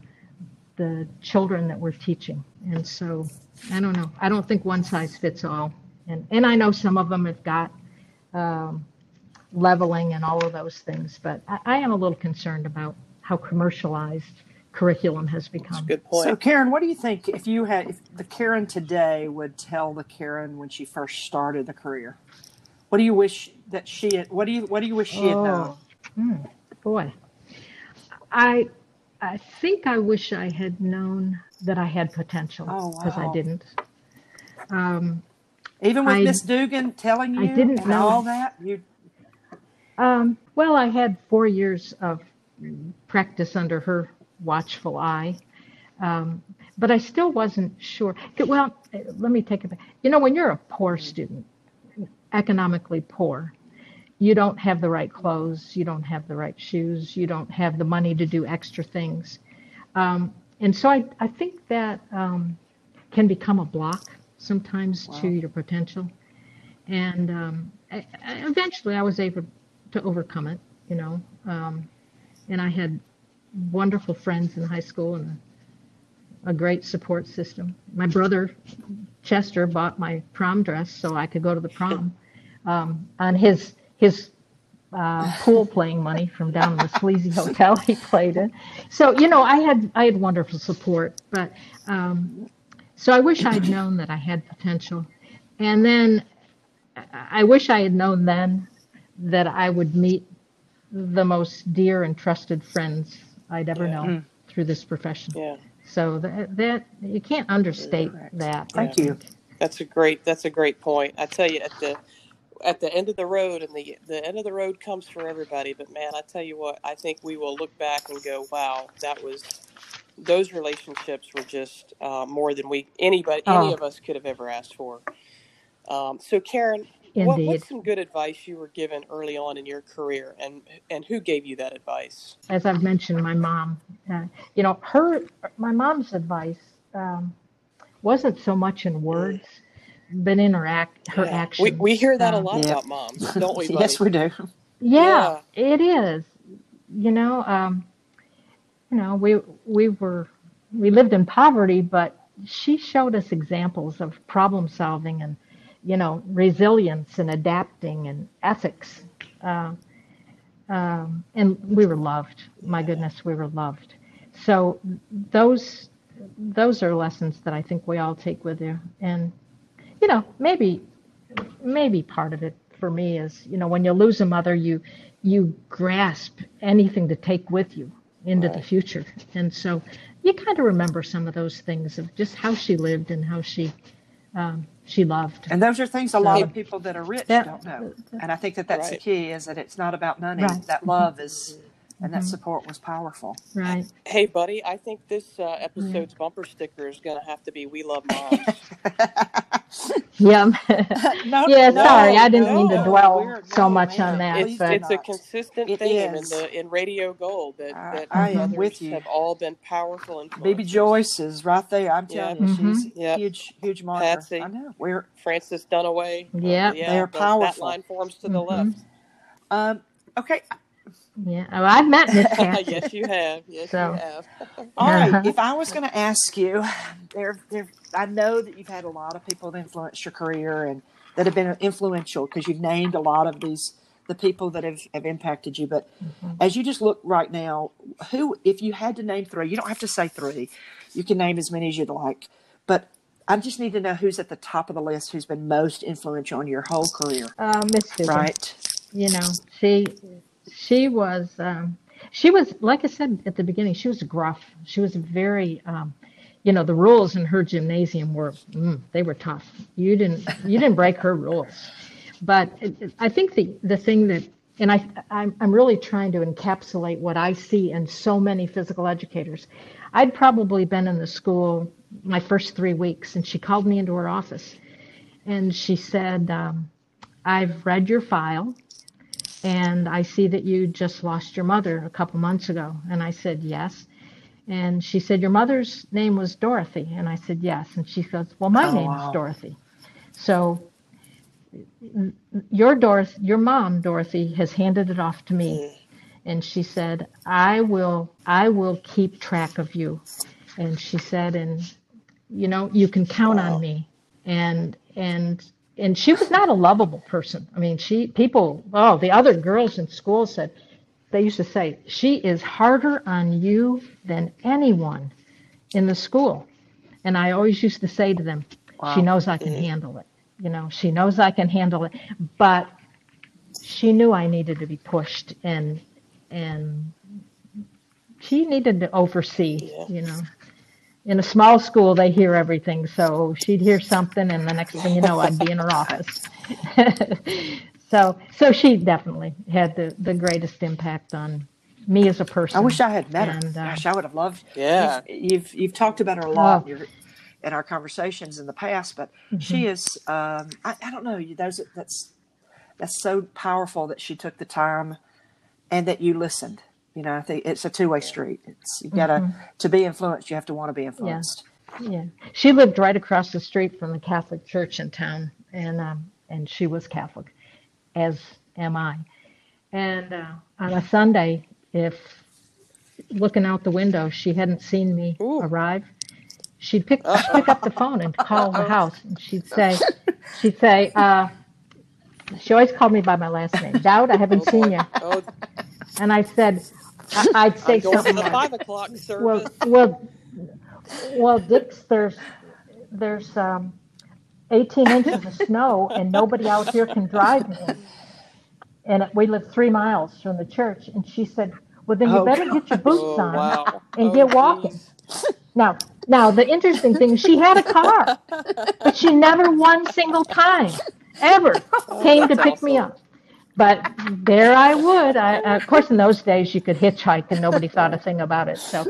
the children that we're teaching. And so I don't know. I don't think one size fits all. And and I know some of them have got um, leveling and all of those things, but I, I am a little concerned about how commercialized curriculum has
That's a
become.
good
So. Karen, what do you think if you had if the Karen today would tell the Karen when she first started the career? What do you wish that she had? What do you What do you wish she had known?
Oh, hmm, boy. I I think I wish I had known that I had potential
Oh
because I didn't. Um,
Even with Miss Dugan telling
I
you
didn't
and all that, you
Um, well, I had four years of practice under her watchful eye, um, but I still wasn't sure. Well, let me take it back. You know, when you're a poor student, economically poor, you don't have the right clothes, you don't have the right shoes, you don't have the money to do extra things. Um, and so I, I think that um, can become a block sometimes to your potential. And um, I, I, eventually I was able to overcome it, you know. Um, and I had wonderful friends in high school and a, a great support system. My brother Chester bought my prom dress so I could go to the prom um, on his his uh, pool playing money from down in the sleazy hotel he played in. So you know, I had I had wonderful support, but um, so I wish I'd known that I had potential, and then I I wish I had known then that I would meet the most dear and trusted friends I'd ever
Yeah,
know
Mm,
through this profession.
yeah,
So that that you can't understate
correct.
that.
Thank
yeah.
you.
That's a great. That's a great point. I tell you, at the at the end of the road, and the the end of the road comes for everybody. But man, I tell you what, I think we will look back and go, "Wow, that was those relationships were just uh, more than we anybody any
Oh,
of us could have ever asked for." Um, so, Karen, what what's some good advice you were given early on in your career, and and who gave you that advice?
As I've mentioned, my mom, uh, you know, her, my mom's advice um, wasn't so much in words, but in her act, her
yeah, we we hear that a
Um,
lot
Yeah.
about moms, don't we,
yes, we do.
yeah,
Yeah,
it is. You know, um, you know, we we were we lived in poverty, but she showed us examples of problem solving and you know resilience and adapting and ethics. Uh, um, and we were loved. My goodness, we were loved. So those those are lessons that I think we all take with you. And, you know, maybe, maybe part of it for me is, you know, when you lose a mother, you, you grasp anything to take with you into the future. And so you kind of remember some of those things of just how she lived and how she, um, she loved.
And those are things a lot of people that are rich
Yeah.
don't know. And I think that that's the key is that it's not about money.
Right.
That love is, and that support was powerful.
Right.
Hey, buddy, I think this uh, episode's bumper sticker is going to have to be "We love moms."
Yeah.
No,
Yeah,
no,
sorry, I didn't mean to dwell
we're-
so
no,
much on that,
it's,
but-
it's a consistent
It
theme in the in Radio Gold that,
I-
that
I am with you.
have all been powerful and
Baby Joyce is right there. I'm telling
Yep.
you, she's
Yep.
huge, huge marker.
Patsy.
I know. We're
Francis Dunaway. uh, yeah,
They're
the- That
powerful.
line forms to the
Mhm.
left.
um okay.
Yeah. Oh, I've met Miss Patsy.
yes, you have. Yes,
So-
you have.
All right.
Uh-huh.
If I was going to ask you, there, there, I know that you've had a lot of people that influenced your career and that have been influential because you've named a lot of these the people that have, have impacted you. But
Mm-hmm.
as you just look right now, who, if you had to name three, you don't have to say three, you can name as many as you'd like. But I just need to know who's at the top of the list, who's been most influential in your whole career.
Uh, Miss Susan.
Right.
You know, she she was um, she was like I said at the beginning. She was gruff. She was very. Um, you know the rules in her gymnasium were mm, they were tough. You didn't you didn't break her rules, but it, it- I think the the thing that and I I'm, I'm really trying to encapsulate what I see in so many physical educators. I'd probably been in the school my first three weeks, and she called me into her office, and she said, um, "I've read your file." And I see that you just lost your mother a couple months ago. And I said, Yes. And she said, Your mother's name was Dorothy. And I said, Yes. And she goes, Well, my
Oh,
name's
wow.
Dorothy. So your Dorothy, your mom, Dorothy, has handed it off to me. Hmm. And she said, I will I will keep track of you. And she said, and you know, you can count
Wow.
on me. And and and she was not a lovable person. I mean, she people oh, the other girls in school said they used to say, She is harder on you than anyone in the school. And I always used to say to them, She knows I can handle it. You know, she knows I can handle it. But she knew I needed to be pushed and and she needed to oversee,
Yeah.
you know. In a small school they hear everything, so she'd hear something and the next thing you know I'd be in her office. so so she definitely had the, the greatest impact on me as a person.
I wish I had met her.
And, uh,
Gosh, I would have loved.
Yeah.
You've, you've you've talked about her a lot
Oh.
in, your, in our conversations in the past, but
Mm-hmm.
she is. Um, I, I don't know. you- Those that's that's so powerful that she took the time and that you listened. You know, I think it's a two way street. It's you gotta
Mm-hmm.
to be influenced. You have to want to be influenced.
Yeah, yeah. she lived right across the street from the Catholic church in town, and um, and she was Catholic, as am I. And uh, on a Sunday, if looking out the window, she hadn't seen me
Ooh.
arrive, she'd pick pick up the phone and call the house, and she'd say, she'd say, uh, she always called me by my last name, Dowd. I haven't
Oh,
seen you,
Oh,
and I said, I- I'd say something like,
five o'clock
well,
service.
well, well, Dix, there's there's um, 18 inches of snow, and nobody out here can drive me. And we live three miles from the church. And she said, "Well, then you
Oh,
better get your boots
oh,
on
wow.
and
Oh,
get walking."
geez.
Now, now the interesting thing, is she had a car, but she never one single time ever came to pick me up. But there I would. I, of course, in those days you could hitchhike and nobody thought a thing about it. So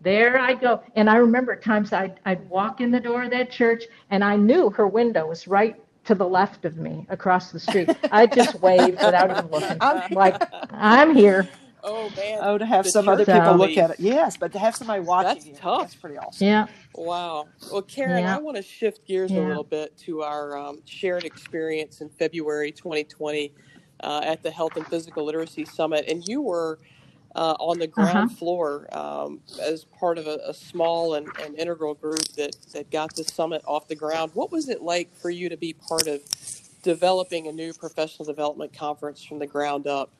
there I go. And I remember times I'd, I'd walk in the door of that church and I knew her window was right to the left of me across the street. I just waved without even looking.
I'm-
like, I'm here.
Oh man.
Oh, to have
The
some other
church
people look at it. Yes, but to have somebody watching
That's
you,
tough.
that's pretty awesome.
Yeah.
Wow. Well, Karen,
Yeah.
I want to shift gears a little bit to our um, shared experience in February 2020 uh, at the Health and Physical Literacy Summit. And you were uh, on the ground
Uh-huh.
floor um, as part of a, a small and, and integral group that, that got the summit off the ground. What was it like for you to be part of developing a new professional development conference from the ground up?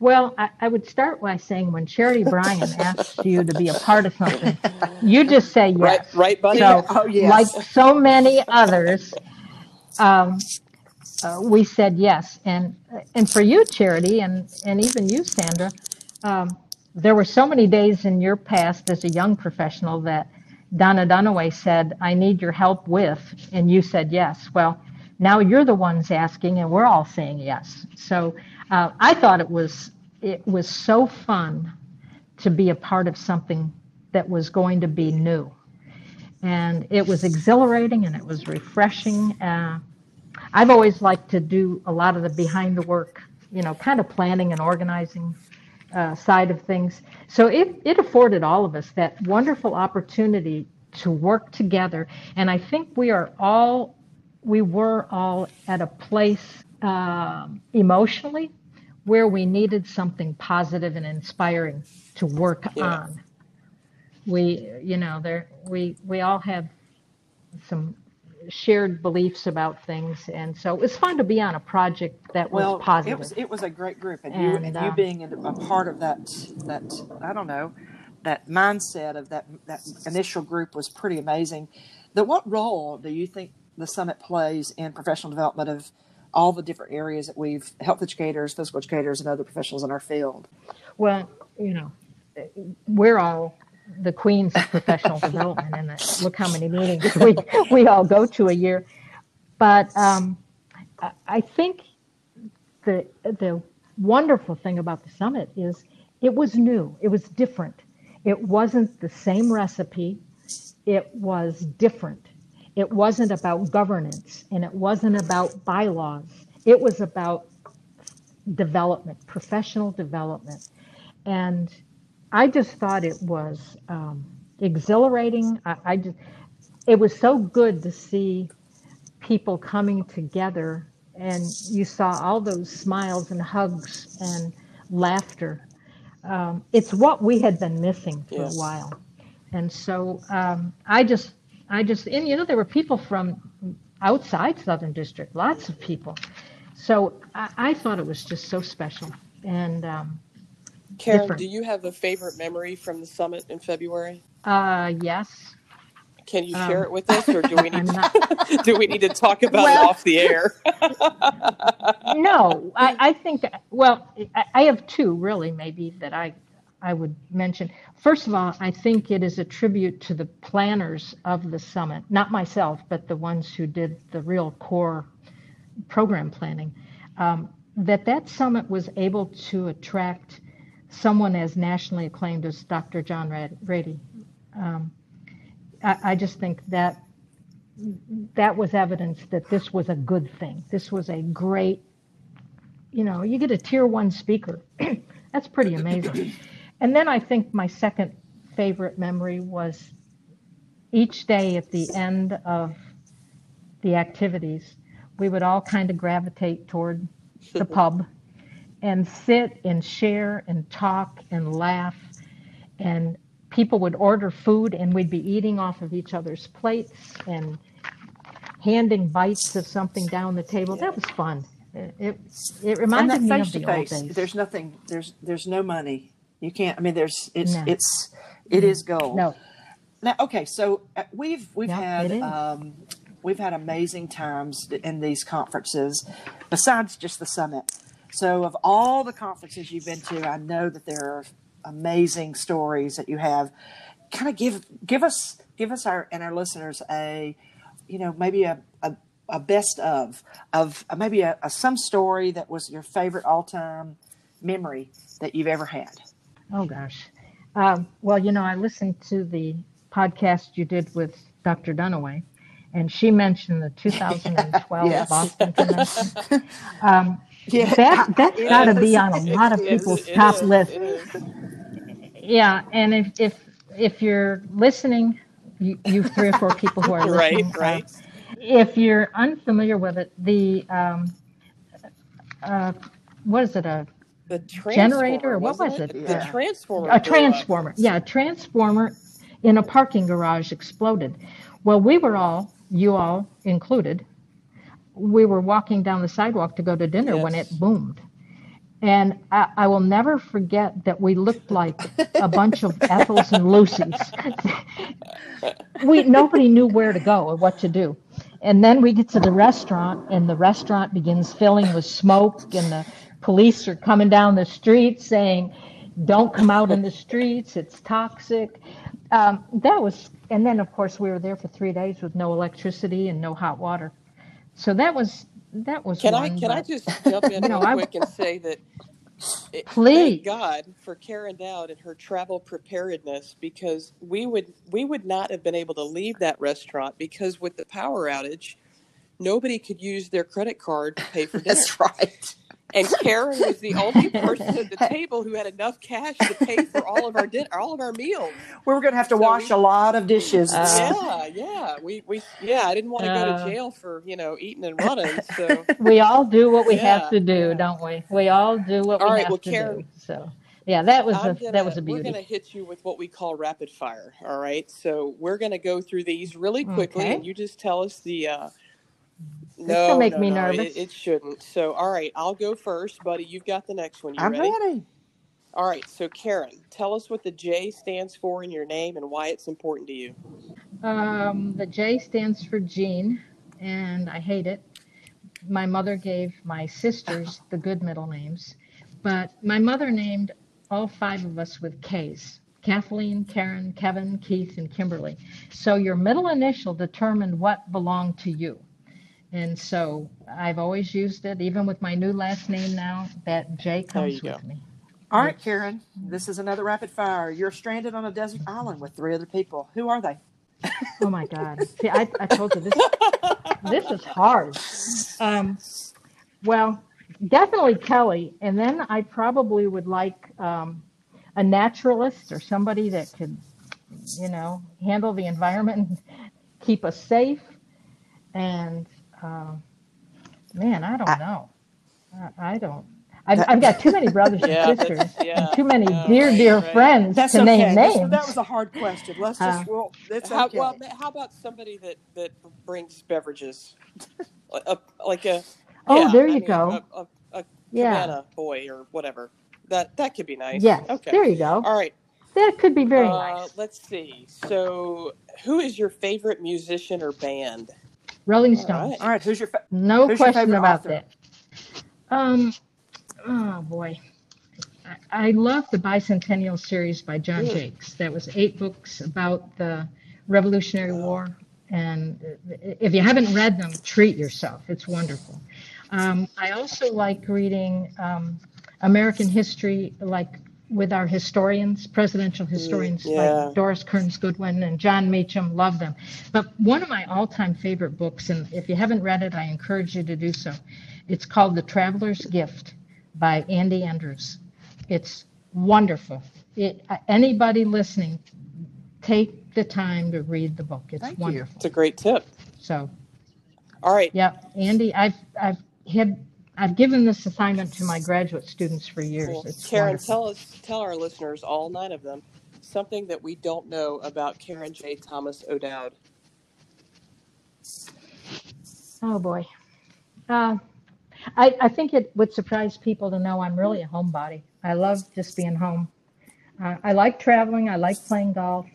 Well, I, I would start by saying when Charity Bryan asks you to be a part of something, you just say yes.
Right, right, buddy.
So,
Oh, yes.
like so many others, um, uh, we said yes. And and for you, Charity, and and even you, Sandra, um, there were so many days in your past as a young professional that Donna Dunaway said, "I need your help with," and you said yes. Well, now you're the ones asking, and we're all saying yes. So uh, I thought it was it was so fun to be a part of something that was going to be new and it was exhilarating and it was refreshing. Uh, I've always liked to do a lot of the behind the work, you know, kind of planning and organizing uh, side of things. So it, it afforded all of us that wonderful opportunity to work together. And I think we are all, we were all at a place um emotionally where we needed something positive and inspiring to work
Yeah.
on we you know there we we all have some shared beliefs about things and so it was fun to be on a project that was
Well, it
positive
was it was a great group, and you
And,
and you
uh,
being a part of that that I don't know that mindset of that that initial group was pretty amazing. The what role do you think the summit plays in professional development of all the different areas that we've health educators, physical educators, and other professionals in our field?
well you know we're all the queens of professional development and the, look how many meetings we we all go to a year but um, I- I think the the wonderful thing about the summit is it was new, it was different. It wasn't the same recipe. It was different. It wasn't about governance and it wasn't about bylaws. It was about development, professional development. And I just thought it was um, exhilarating. I, I just, it was so good to see people coming together and you saw all those smiles and hugs and laughter. Um, it's what we had been missing for
Yes.
a while. And so um, I just, I just, and you know, there were people from outside Southern District, lots of people. So I, I thought it was just so special. And um,
Karen,
different.
do you have a favorite memory from the summit in February?
uh, yes,
Can you
Um,
share it with us, or do we need to, do we need to talk about
Well-
it off the air?
no, I, I think, well, I, I have two really maybe that I, I would mention. First of all, I think it is a tribute to the planners of the summit, not myself, but the ones who did the real core program planning, um, that that summit was able to attract someone as nationally acclaimed as Dr. John Rad- Ratey. Um, I, I just think that that was evidence that this was a good thing. This was a great, you know, you get a tier one speaker. That's pretty amazing. And then I think my second favorite memory was each day at the end of the activities, we would all kind of gravitate toward the pub and sit and share and talk and laugh. And people would order food and we'd be eating off of each other's plates and handing bites of something down the table. That was fun. It, it, reminded me
face
of the old days.
there's nothing. There's there's no money. You can't. I mean, there's it's
No.
it's it is gold.
No,
Now, okay, so uh, we've we've
Yeah,
had um, we've had amazing times in these conferences, besides just the summit. So, of all the conferences you've been to, I know that there are amazing stories that you have. Kind of give give us give us our and our listeners a, you know, maybe a a, a best of of uh, maybe a, a some story that was your favorite all time memory that you've ever had.
Oh gosh. Um, well, you know, I listened to the podcast you did with Dr. Dunaway, and she mentioned the 2012
Yes.
Boston Convention. Um,
Yeah,
that that's
it
got to be on a lot of people's
it
top
is,
list. Yeah, and if if if you're listening, you, you three or four people who are
Right,
listening, uh,
right.
if you're unfamiliar with it, the um, uh, what is it? A
The
Generator,
transformer,
what
wasn't it?
it?
The
Yeah.
transformer.
a transformer. Yeah, a transformer in a parking garage exploded. Well, we were all, you all included, we were walking down the sidewalk to go to dinner when it boomed. And I, I will never forget that we looked like a bunch of Ethels and Lucys. we nobody knew where to go or what to do. And then we get to the restaurant, and the restaurant begins filling with smoke, and the police are coming down the street saying, "Don't come out in the streets; it's toxic." Um, that was, and then of course we were there for three days with no electricity and no hot water. So that was that was.
Can
one,
I can I
but-
just jump in
You know,
real
I-
quick and say that it-
Please.
thank God for Karen Dowd and her travel preparedness because we would we would not have been able to leave that restaurant because with the power outage, nobody could use their credit card to pay for dinner.
That's right.
And Karen was the only person at the table who had enough cash to pay for all of our din- all of our meals.
We were going to have to
So
wash
we-
a lot of dishes.
Uh,
yeah, yeah. We we yeah. I didn't want to go
Uh.
to jail for you know eating and running. So
we all do what we
Yeah,
have to do,
yeah.
don't we? We all do what
All
we
right,
have
well,
to
Karen,
do. So, yeah, that was
I'm
a
gonna,
that was a
We're
beauty.
going to hit you with what we call rapid fire. All right. So we're going to go through these really quickly,
Okay.
and you just tell us the. Uh,
This
no,
will make
no,
me
no,
nervous.
It, it shouldn't. So, all right, I'll go first, buddy. You've got the next one. You
I'm
ready?
ready.
All right. So, Karen, tell us what the J stands for in your name and why it's important to you.
Um, the J stands for Jean, and I hate it. My mother gave my sisters the good middle names, but my mother named all five of us with K's. Kathleen, Karen, Kevin, Keith, and Kimberly. So your middle initial determined what belonged to you. And so I've always used it, even with my new last name now, that J comes
you
with me.
All right, Karen. This is another rapid fire. You're stranded on a desert island with three other people. Who are they?
Oh my God. See, I, I told you this this is hard. Um, well, definitely Kelly, and then I probably would like um, a naturalist or somebody that could, you know, handle the environment and keep us safe. And um, man, I don't
I-
know. I, I don't. I've, I've got too many brothers
Yeah,
and sisters
yeah,
and too many
yeah,
dear,
right,
dear
right.
friends
That's
to
okay.
name
This-
names.
that was a hard question. Let's just
Uh,
well, it's
How,
okay.
well, how about somebody that that brings beverages, a, like a
Oh,
yeah,
there
I
you
mean,
go.
a, a, a
Yeah.
cabana boy or whatever. That that could be nice.
Yes,
Okay.
there you go.
All right.
That could be very
uh,
nice.
Let's see. So, who is your favorite musician or band?
Rolling
All
Stones.
right.
All right, who's your fa-
No
Who's your
question
favorite
about
author?
that. Um, oh boy, I, I love the Bicentennial series by John
Mm.
Jakes. That was eight books about the Revolutionary War, and if you haven't read them, treat yourself. It's wonderful. Um, I also like reading um, American history, like with our historians, presidential historians
yeah.
like Doris Kearns Goodwin and Jon Meacham. Love them. But one of my all-time favorite books, and if you haven't read it, I encourage you to do so. It's called The Traveler's Gift by Andy Andrews. It's wonderful. It, uh, anybody listening, take the time to read the book. It's
Thank you.
wonderful.
It's a great tip.
So,
All right.
yeah, Andy, I've I've had I've given this assignment to my graduate students for years.
Well,
It's
Karen,
wonderful.
tell us, tell our listeners, all nine of them, something that we don't know about Karen J. Thomas O'Dowd.
Oh boy. Uh, I, I think it would surprise people to know I'm really a homebody. I love just being home. Uh, I like traveling. I like playing golf.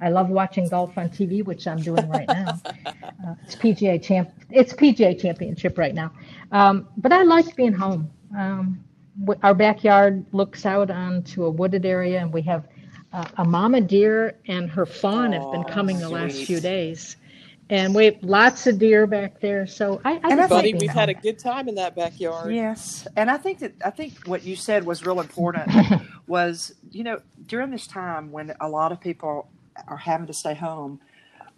I love watching golf on TV, which I'm doing right now. Uh, it's PGA champ. It's PGA Championship right now. Um, but I like being home. Um, w- our backyard looks out onto a wooded area, and we have uh, a mama deer and her fawn have been
Aw,
coming the last few days, and we have lots of deer back there. So I, I
And I
just
Buddy, we've had a good time in that backyard.
Yes, and I think that I think what you said was real important. was you know during this time when a lot of people are having to stay home,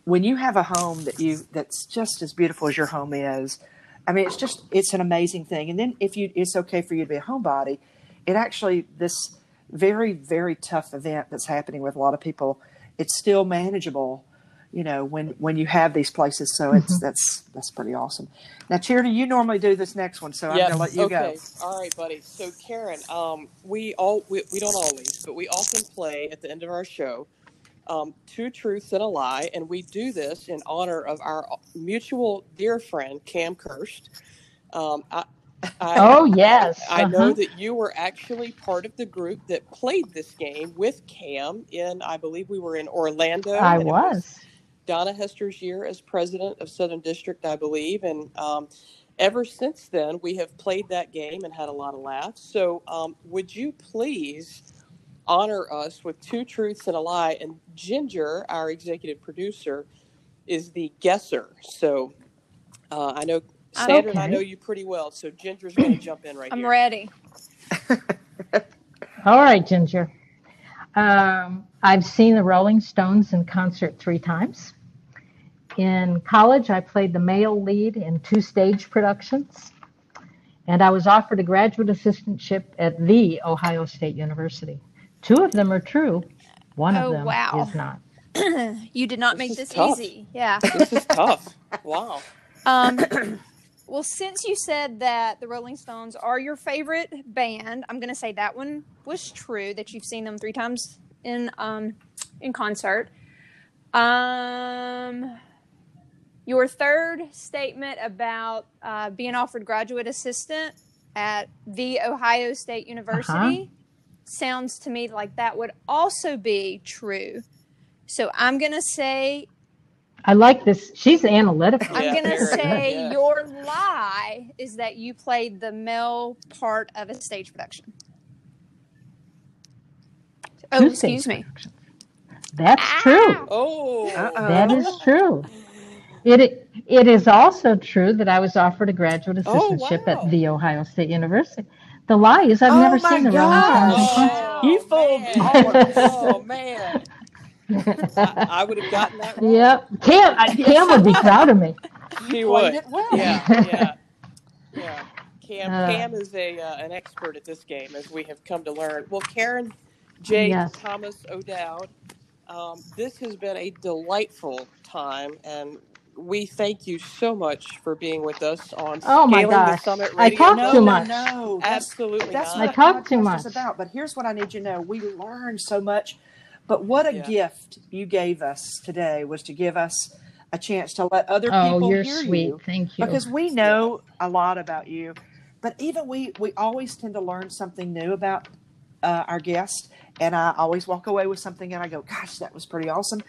when you have a home that you that's just as beautiful as your home is, I mean it's just it's an amazing thing. And then if you it's okay for you to be a homebody, it actually this very very tough event that's happening with a lot of people, it's still manageable. You know when when you have these places, so it's that's that's pretty awesome. Now, Charity, you normally do this next one, so I'm going to let you
okay.
go.
All right, buddy. So, Karen, um, we all we, we don't always, but we often play at the end of our show, um, two truths and a lie, and we do this in honor of our mutual dear friend Cam Kirst. Um, I, I,
Oh, yes.
I know
Uh-huh.
that you were actually part of the group that played this game with Cam in, I believe we were in Orlando.
I
it
was.
Donna Hester's year as president of Southern District, I believe. And um, ever since then, we have played that game and had a lot of laughs. So, um, would you please honor us with two truths and a lie? And Ginger, our executive producer, is the guesser. So, uh, I know Sandra and I know you pretty well. So, Ginger's going to jump in right now.
I'm
here.
ready.
All right, Ginger. Um, I've seen the Rolling Stones in concert three times. In college, I played the male lead in two stage productions. And I was offered a graduate assistantship at the Ohio State University. Two of them are true, one
Oh,
of them
wow.
is not.
you did not
This
make
is
this
tough.
easy. Yeah.
This is tough. Wow.
Um, well, since you said that the Rolling Stones are your favorite band, I'm going to say that one was true. That you've seen them three times in um, in concert. Um, your third statement about uh, being offered graduate assistant at the Ohio State University sounds to me like that would also be true. So I'm going to say
I like this. She's analytical.
I'm
Yeah,
gonna say
yeah.
your lie is that you played the male part of a stage production. Oh,
Two
excuse me.
productions. That's true.
Oh.
Uh-oh.
That is true. It it is also true that I was offered a graduate
Oh,
assistantship
wow.
at the Ohio State University. The lie is I've
Oh,
never seen the
gosh.
Rolling Stones. in.
Oh,
You fooled
man.
all of us.
Oh man, I, I would have gotten that wrong.
Yep, Cam, Cam would be proud of me.
He would.
well.
Yeah, yeah, yeah. Cam,
Uh.
Cam is a uh, an expert at this game, as we have come to learn. Well, Karen, Jake,
Yes.
Thomas, O'Dowd, um, this has been a delightful time, and we thank you so much for being with us on
Oh, my gosh.
the Summit
I
Radio.
talk
no,
too much.
No, that's,
Absolutely
that's
not.
I
what
talk too
podcast
much.
is about. But here's what I need you to know: we learned so much. But what a
Yeah.
gift you gave us today was to give us a chance to let other
Oh,
people
you're
hear
sweet.
you
Thank you.
because we know a lot about you. But even we, we always tend to learn something new about uh, our guest, and I always walk away with something, and I go, "Gosh, that was pretty awesome."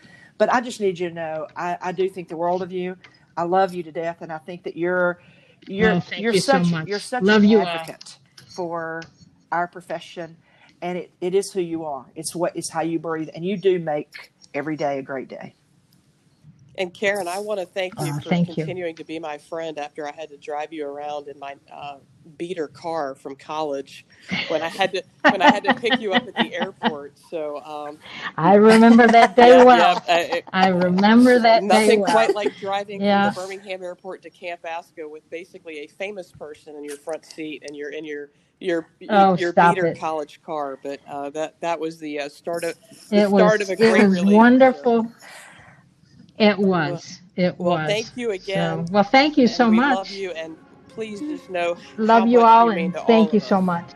But I just need you to know, I, I do think the world of you. I love you to death, and I think that you're you're
Oh,
you're
you
such
much.
you're such
Love
an
you all.
advocate for our profession, and it, it is who you are. It's what it's how you breathe, and you do make every day a great day.
And Karen, I want to thank you
Aw,
for
thank you.
continuing to be my friend after I had to drive you around in my uh, beater car from college when I had to when I had to pick you up at the airport. So um,
I remember that day
yeah,
well.
yeah, it-
I remember that day
nothing
well.
quite like driving
Yeah.
from the Birmingham airport to Camp ASCCA with basically a famous person in your front seat and you're in your your
Oh,
your beater
it.
college car. But uh, that that was the uh, start of the
It
start
was
of a
it
great
was
relationship.
wonderful. It was. It
Well,
was.
thank you again.
So, well, thank you so
we
much.
love you, and please just know
Love you all, and
all
thank
of
you
us.
so much.